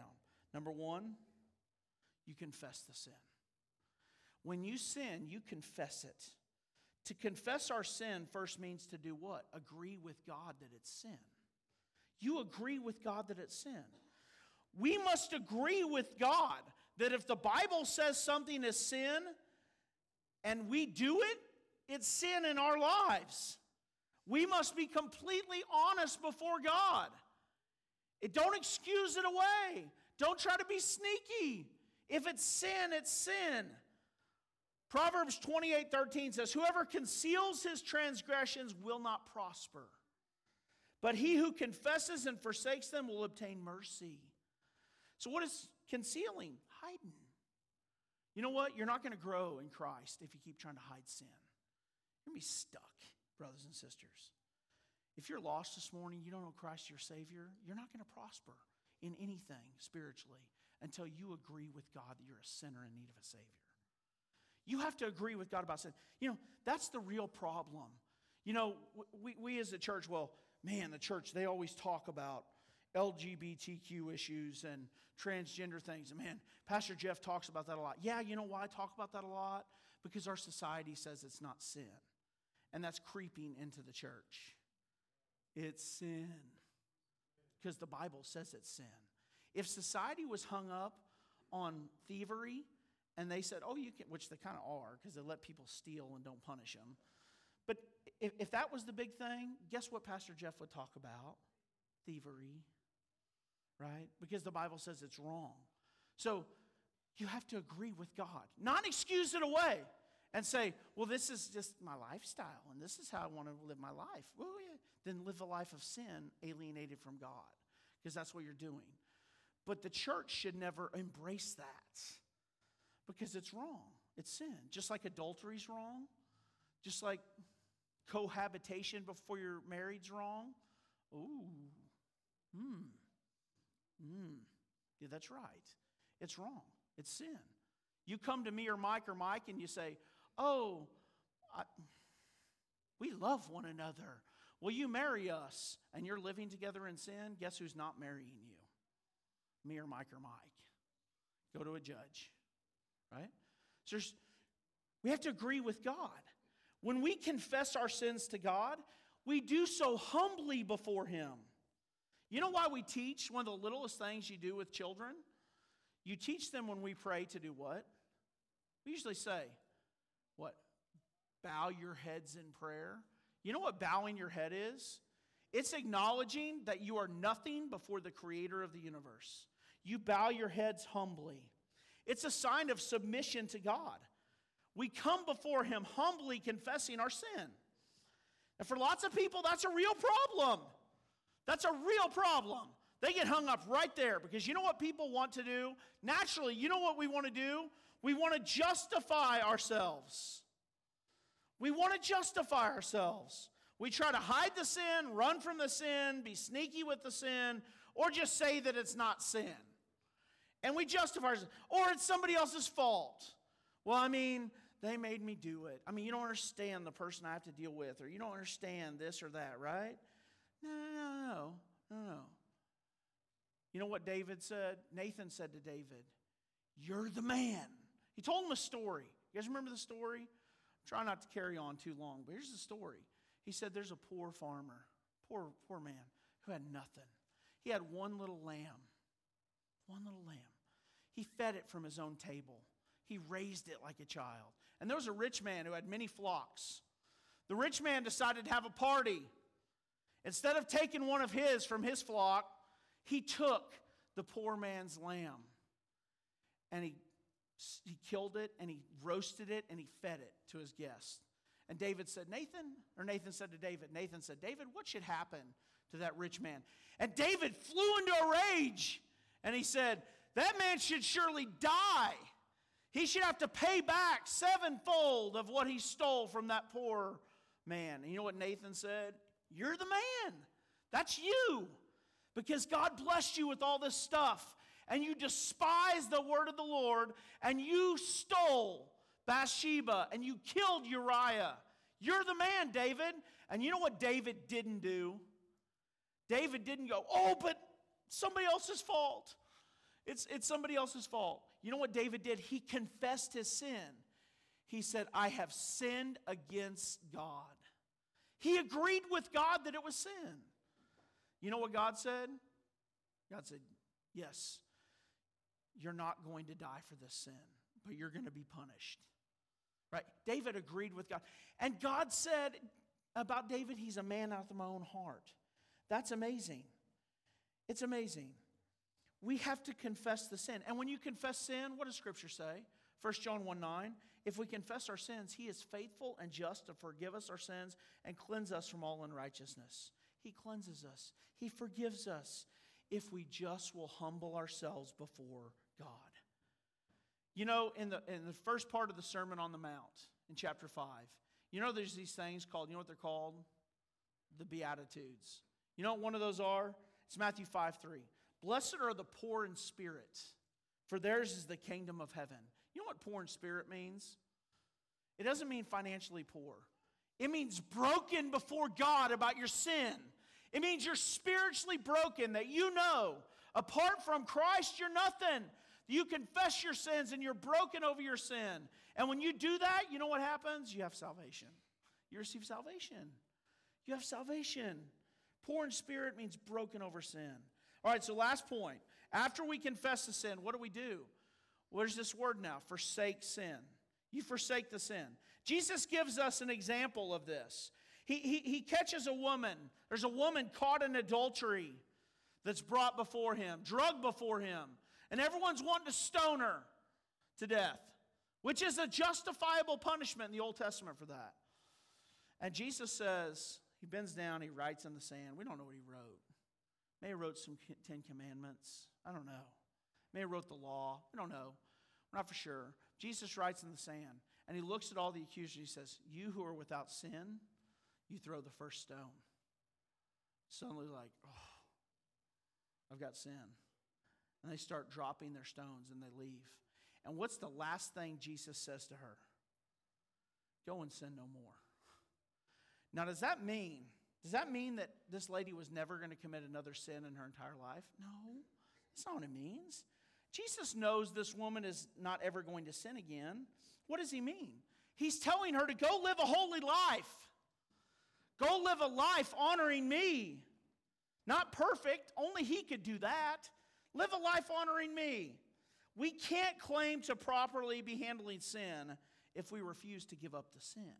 Number one, you confess the sin. When you sin, you confess it. To confess our sin first means to do what? Agree with God that it's sin. You agree with God that it's sin. We must agree with God that if the Bible says something is sin and we do it, it's sin in our lives. We must be completely honest before God. It, don't excuse it away. Don't try to be sneaky. If it's sin, it's sin. Proverbs 28 13 says, Whoever conceals his transgressions will not prosper, but he who confesses and forsakes them will obtain mercy. So, what is concealing? Hiding. You know what? You're not going to grow in Christ if you keep trying to hide sin. You're going to be stuck, brothers and sisters. If you're lost this morning, you don't know Christ your Savior, you're not going to prosper in anything spiritually until you agree with God that you're a sinner in need of a Savior. You have to agree with God about sin. You know, that's the real problem. You know, we, we as a church, well, man, the church, they always talk about LGBTQ issues and transgender things. And man, Pastor Jeff talks about that a lot. Yeah, you know why I talk about that a lot? Because our society says it's not sin. And that's creeping into the church. It's sin. Because the Bible says it's sin. If society was hung up on thievery and they said, oh, you can, which they kind of are because they let people steal and don't punish them. But if, if that was the big thing, guess what Pastor Jeff would talk about? Thievery, right? Because the Bible says it's wrong. So you have to agree with God, not excuse it away and say, well, this is just my lifestyle and this is how I want to live my life. Well, yeah. Then live a life of sin alienated from God because that's what you're doing. But the church should never embrace that because it's wrong. It's sin. Just like adultery's wrong, just like cohabitation before you're married's wrong. Ooh, hmm, hmm. Yeah, that's right. It's wrong. It's sin. You come to me or Mike or Mike and you say, Oh, I, we love one another. Will you marry us? And you're living together in sin? Guess who's not marrying you? Me or Mike or Mike. Go to a judge, right? So we have to agree with God. When we confess our sins to God, we do so humbly before Him. You know why we teach? One of the littlest things you do with children? You teach them when we pray to do what? We usually say? Bow your heads in prayer. You know what bowing your head is? It's acknowledging that you are nothing before the creator of the universe. You bow your heads humbly. It's a sign of submission to God. We come before Him humbly confessing our sin. And for lots of people, that's a real problem. That's a real problem. They get hung up right there because you know what people want to do? Naturally, you know what we want to do? We want to justify ourselves. We want to justify ourselves. We try to hide the sin, run from the sin, be sneaky with the sin, or just say that it's not sin. And we justify ourselves. Or it's somebody else's fault. Well, I mean, they made me do it. I mean, you don't understand the person I have to deal with, or you don't understand this or that, right? No, no, no, no, no. You know what David said? Nathan said to David, You're the man. He told him a story. You guys remember the story? Try not to carry on too long, but here's the story. He said there's a poor farmer, poor, poor man, who had nothing. He had one little lamb, one little lamb. He fed it from his own table. He raised it like a child. And there was a rich man who had many flocks. The rich man decided to have a party. Instead of taking one of his from his flock, he took the poor man's lamb and he he killed it and he roasted it and he fed it to his guests. And David said, Nathan, or Nathan said to David, Nathan said, David, what should happen to that rich man? And David flew into a rage and he said, That man should surely die. He should have to pay back sevenfold of what he stole from that poor man. And you know what Nathan said? You're the man. That's you. Because God blessed you with all this stuff and you despised the word of the Lord, and you stole Bathsheba, and you killed Uriah. You're the man, David. And you know what David didn't do? David didn't go, oh, but somebody else's fault. It's, it's somebody else's fault. You know what David did? He confessed his sin. He said, I have sinned against God. He agreed with God that it was sin. You know what God said? God said, Yes, you're not going to die for this sin, but you're going to be punished. Right? David agreed with God. And God said about David, he's a man after my own heart. That's amazing. It's amazing. We have to confess the sin. And when you confess sin, what does Scripture say? 1 John 1 9. If we confess our sins, he is faithful and just to forgive us our sins and cleanse us from all unrighteousness. He cleanses us, he forgives us if we just will humble ourselves before God. You know, in the, in the first part of the Sermon on the Mount, in chapter 5, you know, there's these things called, you know what they're called? The Beatitudes. You know what one of those are? It's Matthew 5 3. Blessed are the poor in spirit, for theirs is the kingdom of heaven. You know what poor in spirit means? It doesn't mean financially poor, it means broken before God about your sin. It means you're spiritually broken, that you know apart from Christ, you're nothing. You confess your sins and you're broken over your sin. And when you do that, you know what happens? You have salvation. You receive salvation. You have salvation. Poor in spirit means broken over sin. All right, so last point. After we confess the sin, what do we do? Where's this word now? Forsake sin. You forsake the sin. Jesus gives us an example of this. He, he, he catches a woman. There's a woman caught in adultery that's brought before him, drugged before him, and everyone's wanting to stone her to death, which is a justifiable punishment in the Old Testament for that. And Jesus says, he bends down, he writes in the sand. We don't know what he wrote. May he wrote some Ten Commandments. I don't know. May he wrote the law. We don't know. We're not for sure. Jesus writes in the sand, and he looks at all the accusers. He says, You who are without sin, you throw the first stone. Suddenly, like, oh, I've got sin. And they start dropping their stones and they leave. And what's the last thing Jesus says to her? Go and sin no more. Now, does that mean, does that mean that this lady was never going to commit another sin in her entire life? No, that's not what it means. Jesus knows this woman is not ever going to sin again. What does he mean? He's telling her to go live a holy life. Go live a life honoring me. Not perfect, only he could do that. Live a life honoring me. We can't claim to properly be handling sin if we refuse to give up the sin.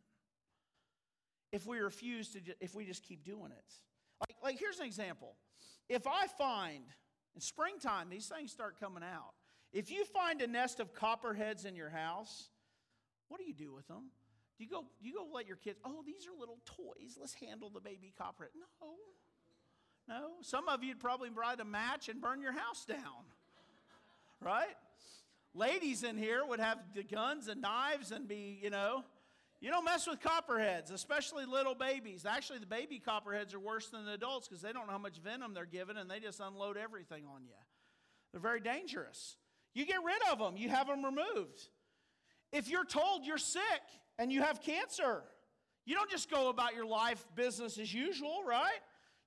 If we refuse to, if we just keep doing it. Like, like here's an example. If I find, in springtime, these things start coming out. If you find a nest of copperheads in your house, what do you do with them? Do you go, do you go let your kids, oh, these are little toys. Let's handle the baby copperhead. No. No. Some of you'd probably light a match and burn your house down. Right? Ladies in here would have the guns and knives and be, you know, you don't mess with copperheads, especially little babies. Actually, the baby copperheads are worse than the adults because they don't know how much venom they're given and they just unload everything on you. They're very dangerous. You get rid of them, you have them removed. If you're told you're sick and you have cancer, you don't just go about your life business as usual, right?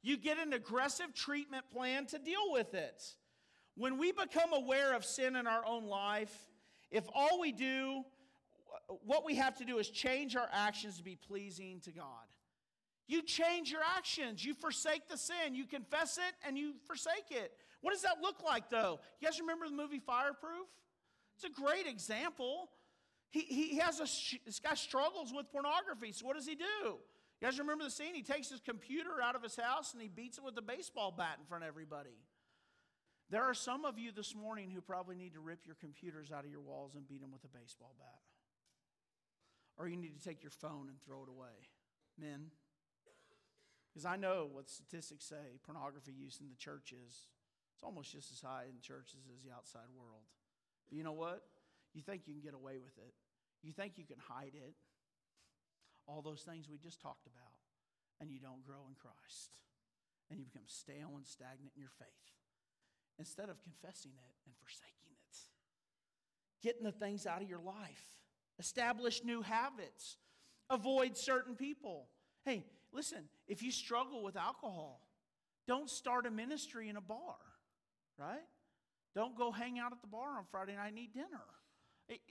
You get an aggressive treatment plan to deal with it. When we become aware of sin in our own life, if all we do, what we have to do is change our actions to be pleasing to God. You change your actions. You forsake the sin. You confess it and you forsake it. What does that look like, though? You guys remember the movie Fireproof? It's a great example. He, he has a, this guy struggles with pornography. So what does he do? You guys remember the scene? He takes his computer out of his house and he beats it with a baseball bat in front of everybody. There are some of you this morning who probably need to rip your computers out of your walls and beat them with a baseball bat. Or you need to take your phone and throw it away. Men. Because I know what statistics say pornography use in the churches. It's almost just as high in churches as the outside world. But you know what? You think you can get away with it, you think you can hide it. All those things we just talked about. And you don't grow in Christ. And you become stale and stagnant in your faith instead of confessing it and forsaking it. Getting the things out of your life, establish new habits, avoid certain people. Hey, listen, if you struggle with alcohol, don't start a ministry in a bar, right? Don't go hang out at the bar on Friday night and eat dinner.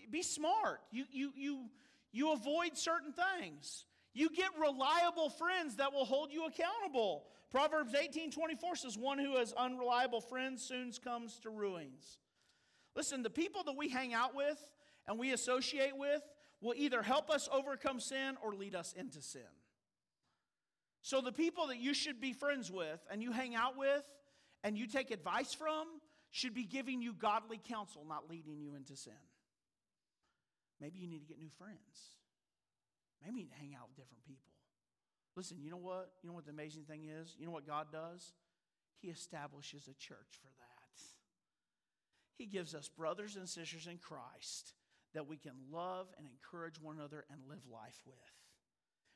Be smart. You, you, you, you avoid certain things. You get reliable friends that will hold you accountable. Proverbs 18 24 says, One who has unreliable friends soon comes to ruins. Listen, the people that we hang out with and we associate with will either help us overcome sin or lead us into sin. So, the people that you should be friends with and you hang out with and you take advice from should be giving you godly counsel, not leading you into sin. Maybe you need to get new friends. Maybe you need to hang out with different people. Listen, you know what? You know what the amazing thing is? You know what God does? He establishes a church for that. He gives us brothers and sisters in Christ that we can love and encourage one another and live life with.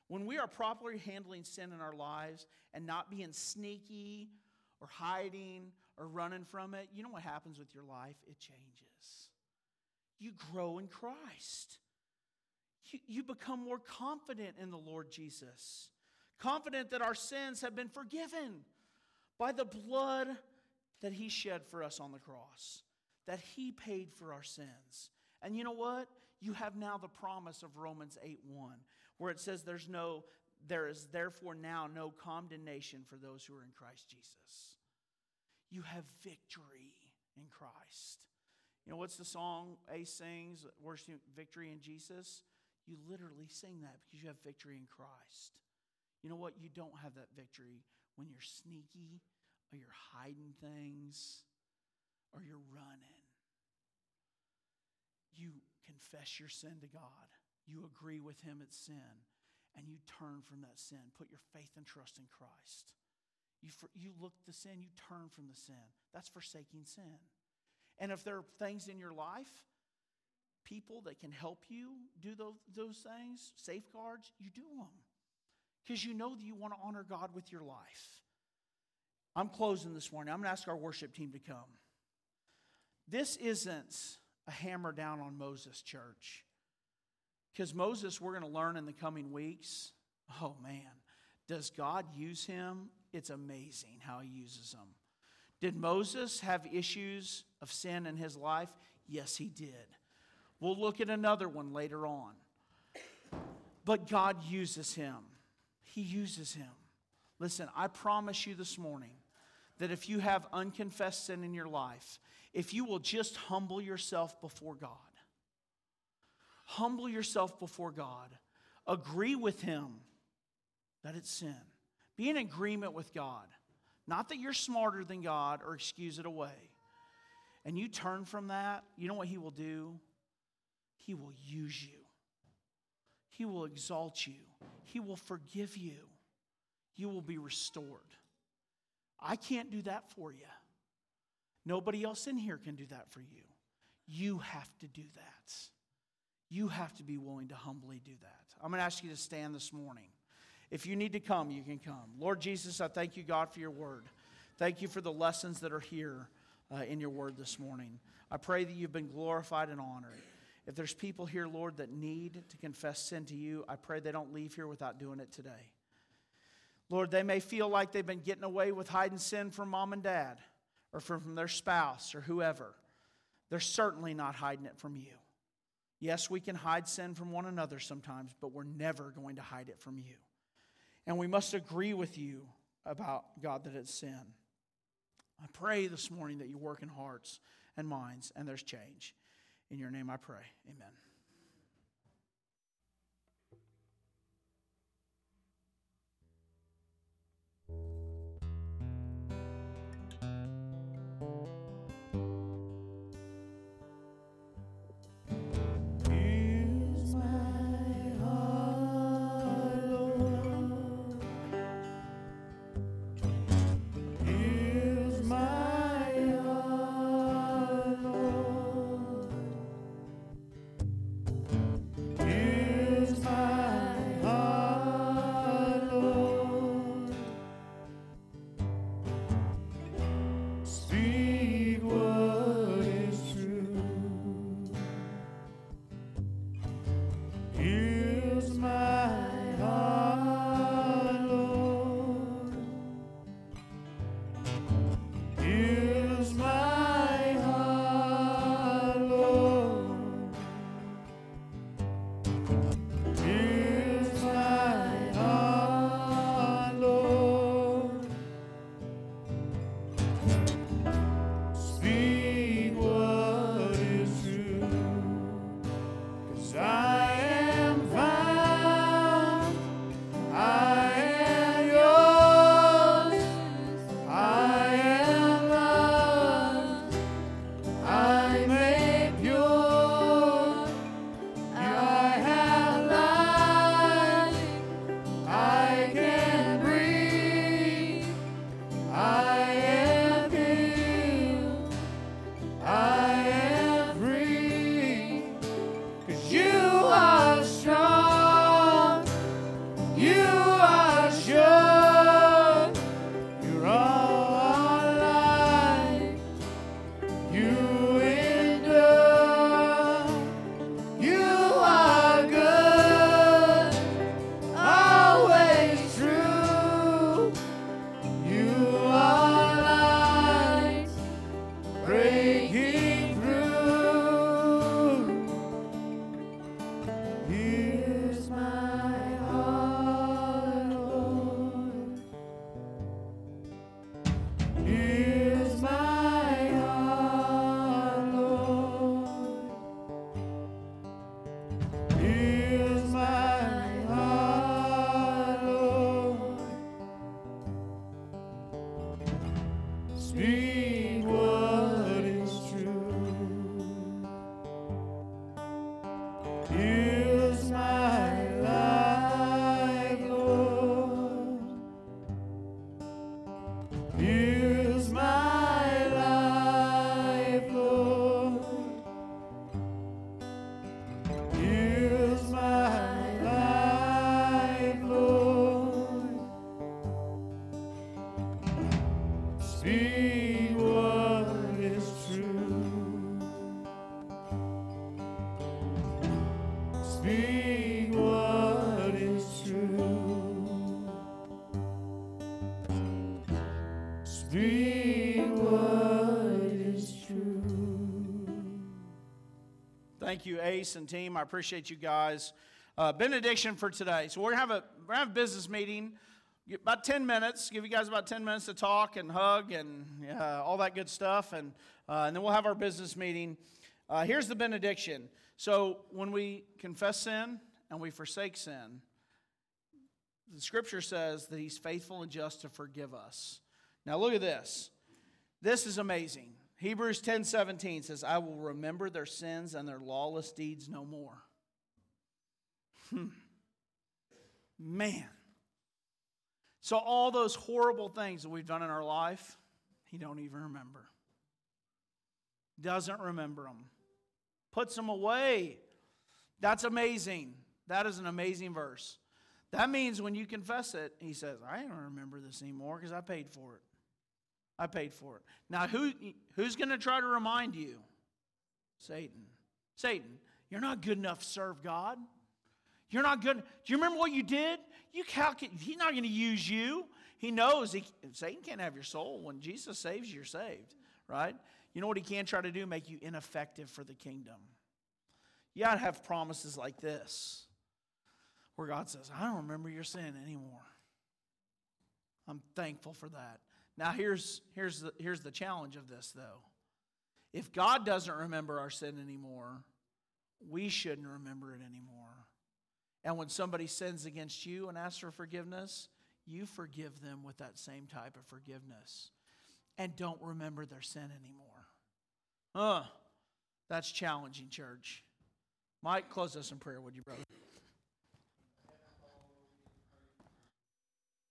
When we are properly handling sin in our lives and not being sneaky or hiding or running from it, you know what happens with your life? It changes. You grow in Christ. You, you become more confident in the Lord Jesus, confident that our sins have been forgiven by the blood that He shed for us on the cross, that He paid for our sins. And you know what? You have now the promise of Romans 8 1, where it says, There's no, there is therefore now no condemnation for those who are in Christ Jesus. You have victory in Christ. You know what's the song Ace sings, Worship Victory in Jesus? You literally sing that because you have victory in Christ. You know what? You don't have that victory when you're sneaky or you're hiding things or you're running. You confess your sin to God, you agree with Him at sin, and you turn from that sin. Put your faith and trust in Christ. You, for, you look the sin, you turn from the sin. That's forsaking sin. And if there are things in your life, people that can help you do those, those things, safeguards, you do them. Because you know that you want to honor God with your life. I'm closing this morning. I'm going to ask our worship team to come. This isn't a hammer down on Moses church. Because Moses, we're going to learn in the coming weeks, oh man, does God use him? It's amazing how he uses him. Did Moses have issues of sin in his life? Yes, he did. We'll look at another one later on. But God uses him. He uses him. Listen, I promise you this morning that if you have unconfessed sin in your life, if you will just humble yourself before God, humble yourself before God, agree with Him that it's sin, be in agreement with God. Not that you're smarter than God or excuse it away. And you turn from that, you know what He will do? He will use you. He will exalt you. He will forgive you. You will be restored. I can't do that for you. Nobody else in here can do that for you. You have to do that. You have to be willing to humbly do that. I'm going to ask you to stand this morning. If you need to come, you can come. Lord Jesus, I thank you, God, for your word. Thank you for the lessons that are here uh, in your word this morning. I pray that you've been glorified and honored. If there's people here, Lord, that need to confess sin to you, I pray they don't leave here without doing it today. Lord, they may feel like they've been getting away with hiding sin from mom and dad or from their spouse or whoever. They're certainly not hiding it from you. Yes, we can hide sin from one another sometimes, but we're never going to hide it from you. And we must agree with you about, God, that it's sin. I pray this morning that you work in hearts and minds and there's change. In your name I pray. Amen. And team. I appreciate you guys. Uh, benediction for today. So we're gonna have a we're gonna have a business meeting. About 10 minutes. Give you guys about 10 minutes to talk and hug and uh, all that good stuff, and uh, and then we'll have our business meeting. Uh, here's the benediction. So when we confess sin and we forsake sin, the Scripture says that He's faithful and just to forgive us. Now look at this. This is amazing. Hebrews 10 17 says, I will remember their sins and their lawless deeds no more. Hmm. Man. So all those horrible things that we've done in our life, he don't even remember. Doesn't remember them. Puts them away. That's amazing. That is an amazing verse. That means when you confess it, he says, I don't remember this anymore because I paid for it. I paid for it. Now, who, who's going to try to remind you? Satan. Satan, you're not good enough to serve God. You're not good. Do you remember what you did? You calculate. He's not going to use you. He knows he, Satan can't have your soul. When Jesus saves you, you're saved, right? You know what he can try to do? Make you ineffective for the kingdom. You got to have promises like this where God says, I don't remember your sin anymore. I'm thankful for that. Now, here's, here's, the, here's the challenge of this, though. If God doesn't remember our sin anymore, we shouldn't remember it anymore. And when somebody sins against you and asks for forgiveness, you forgive them with that same type of forgiveness. And don't remember their sin anymore. Uh, that's challenging, church. Mike, close us in prayer, would you, brother?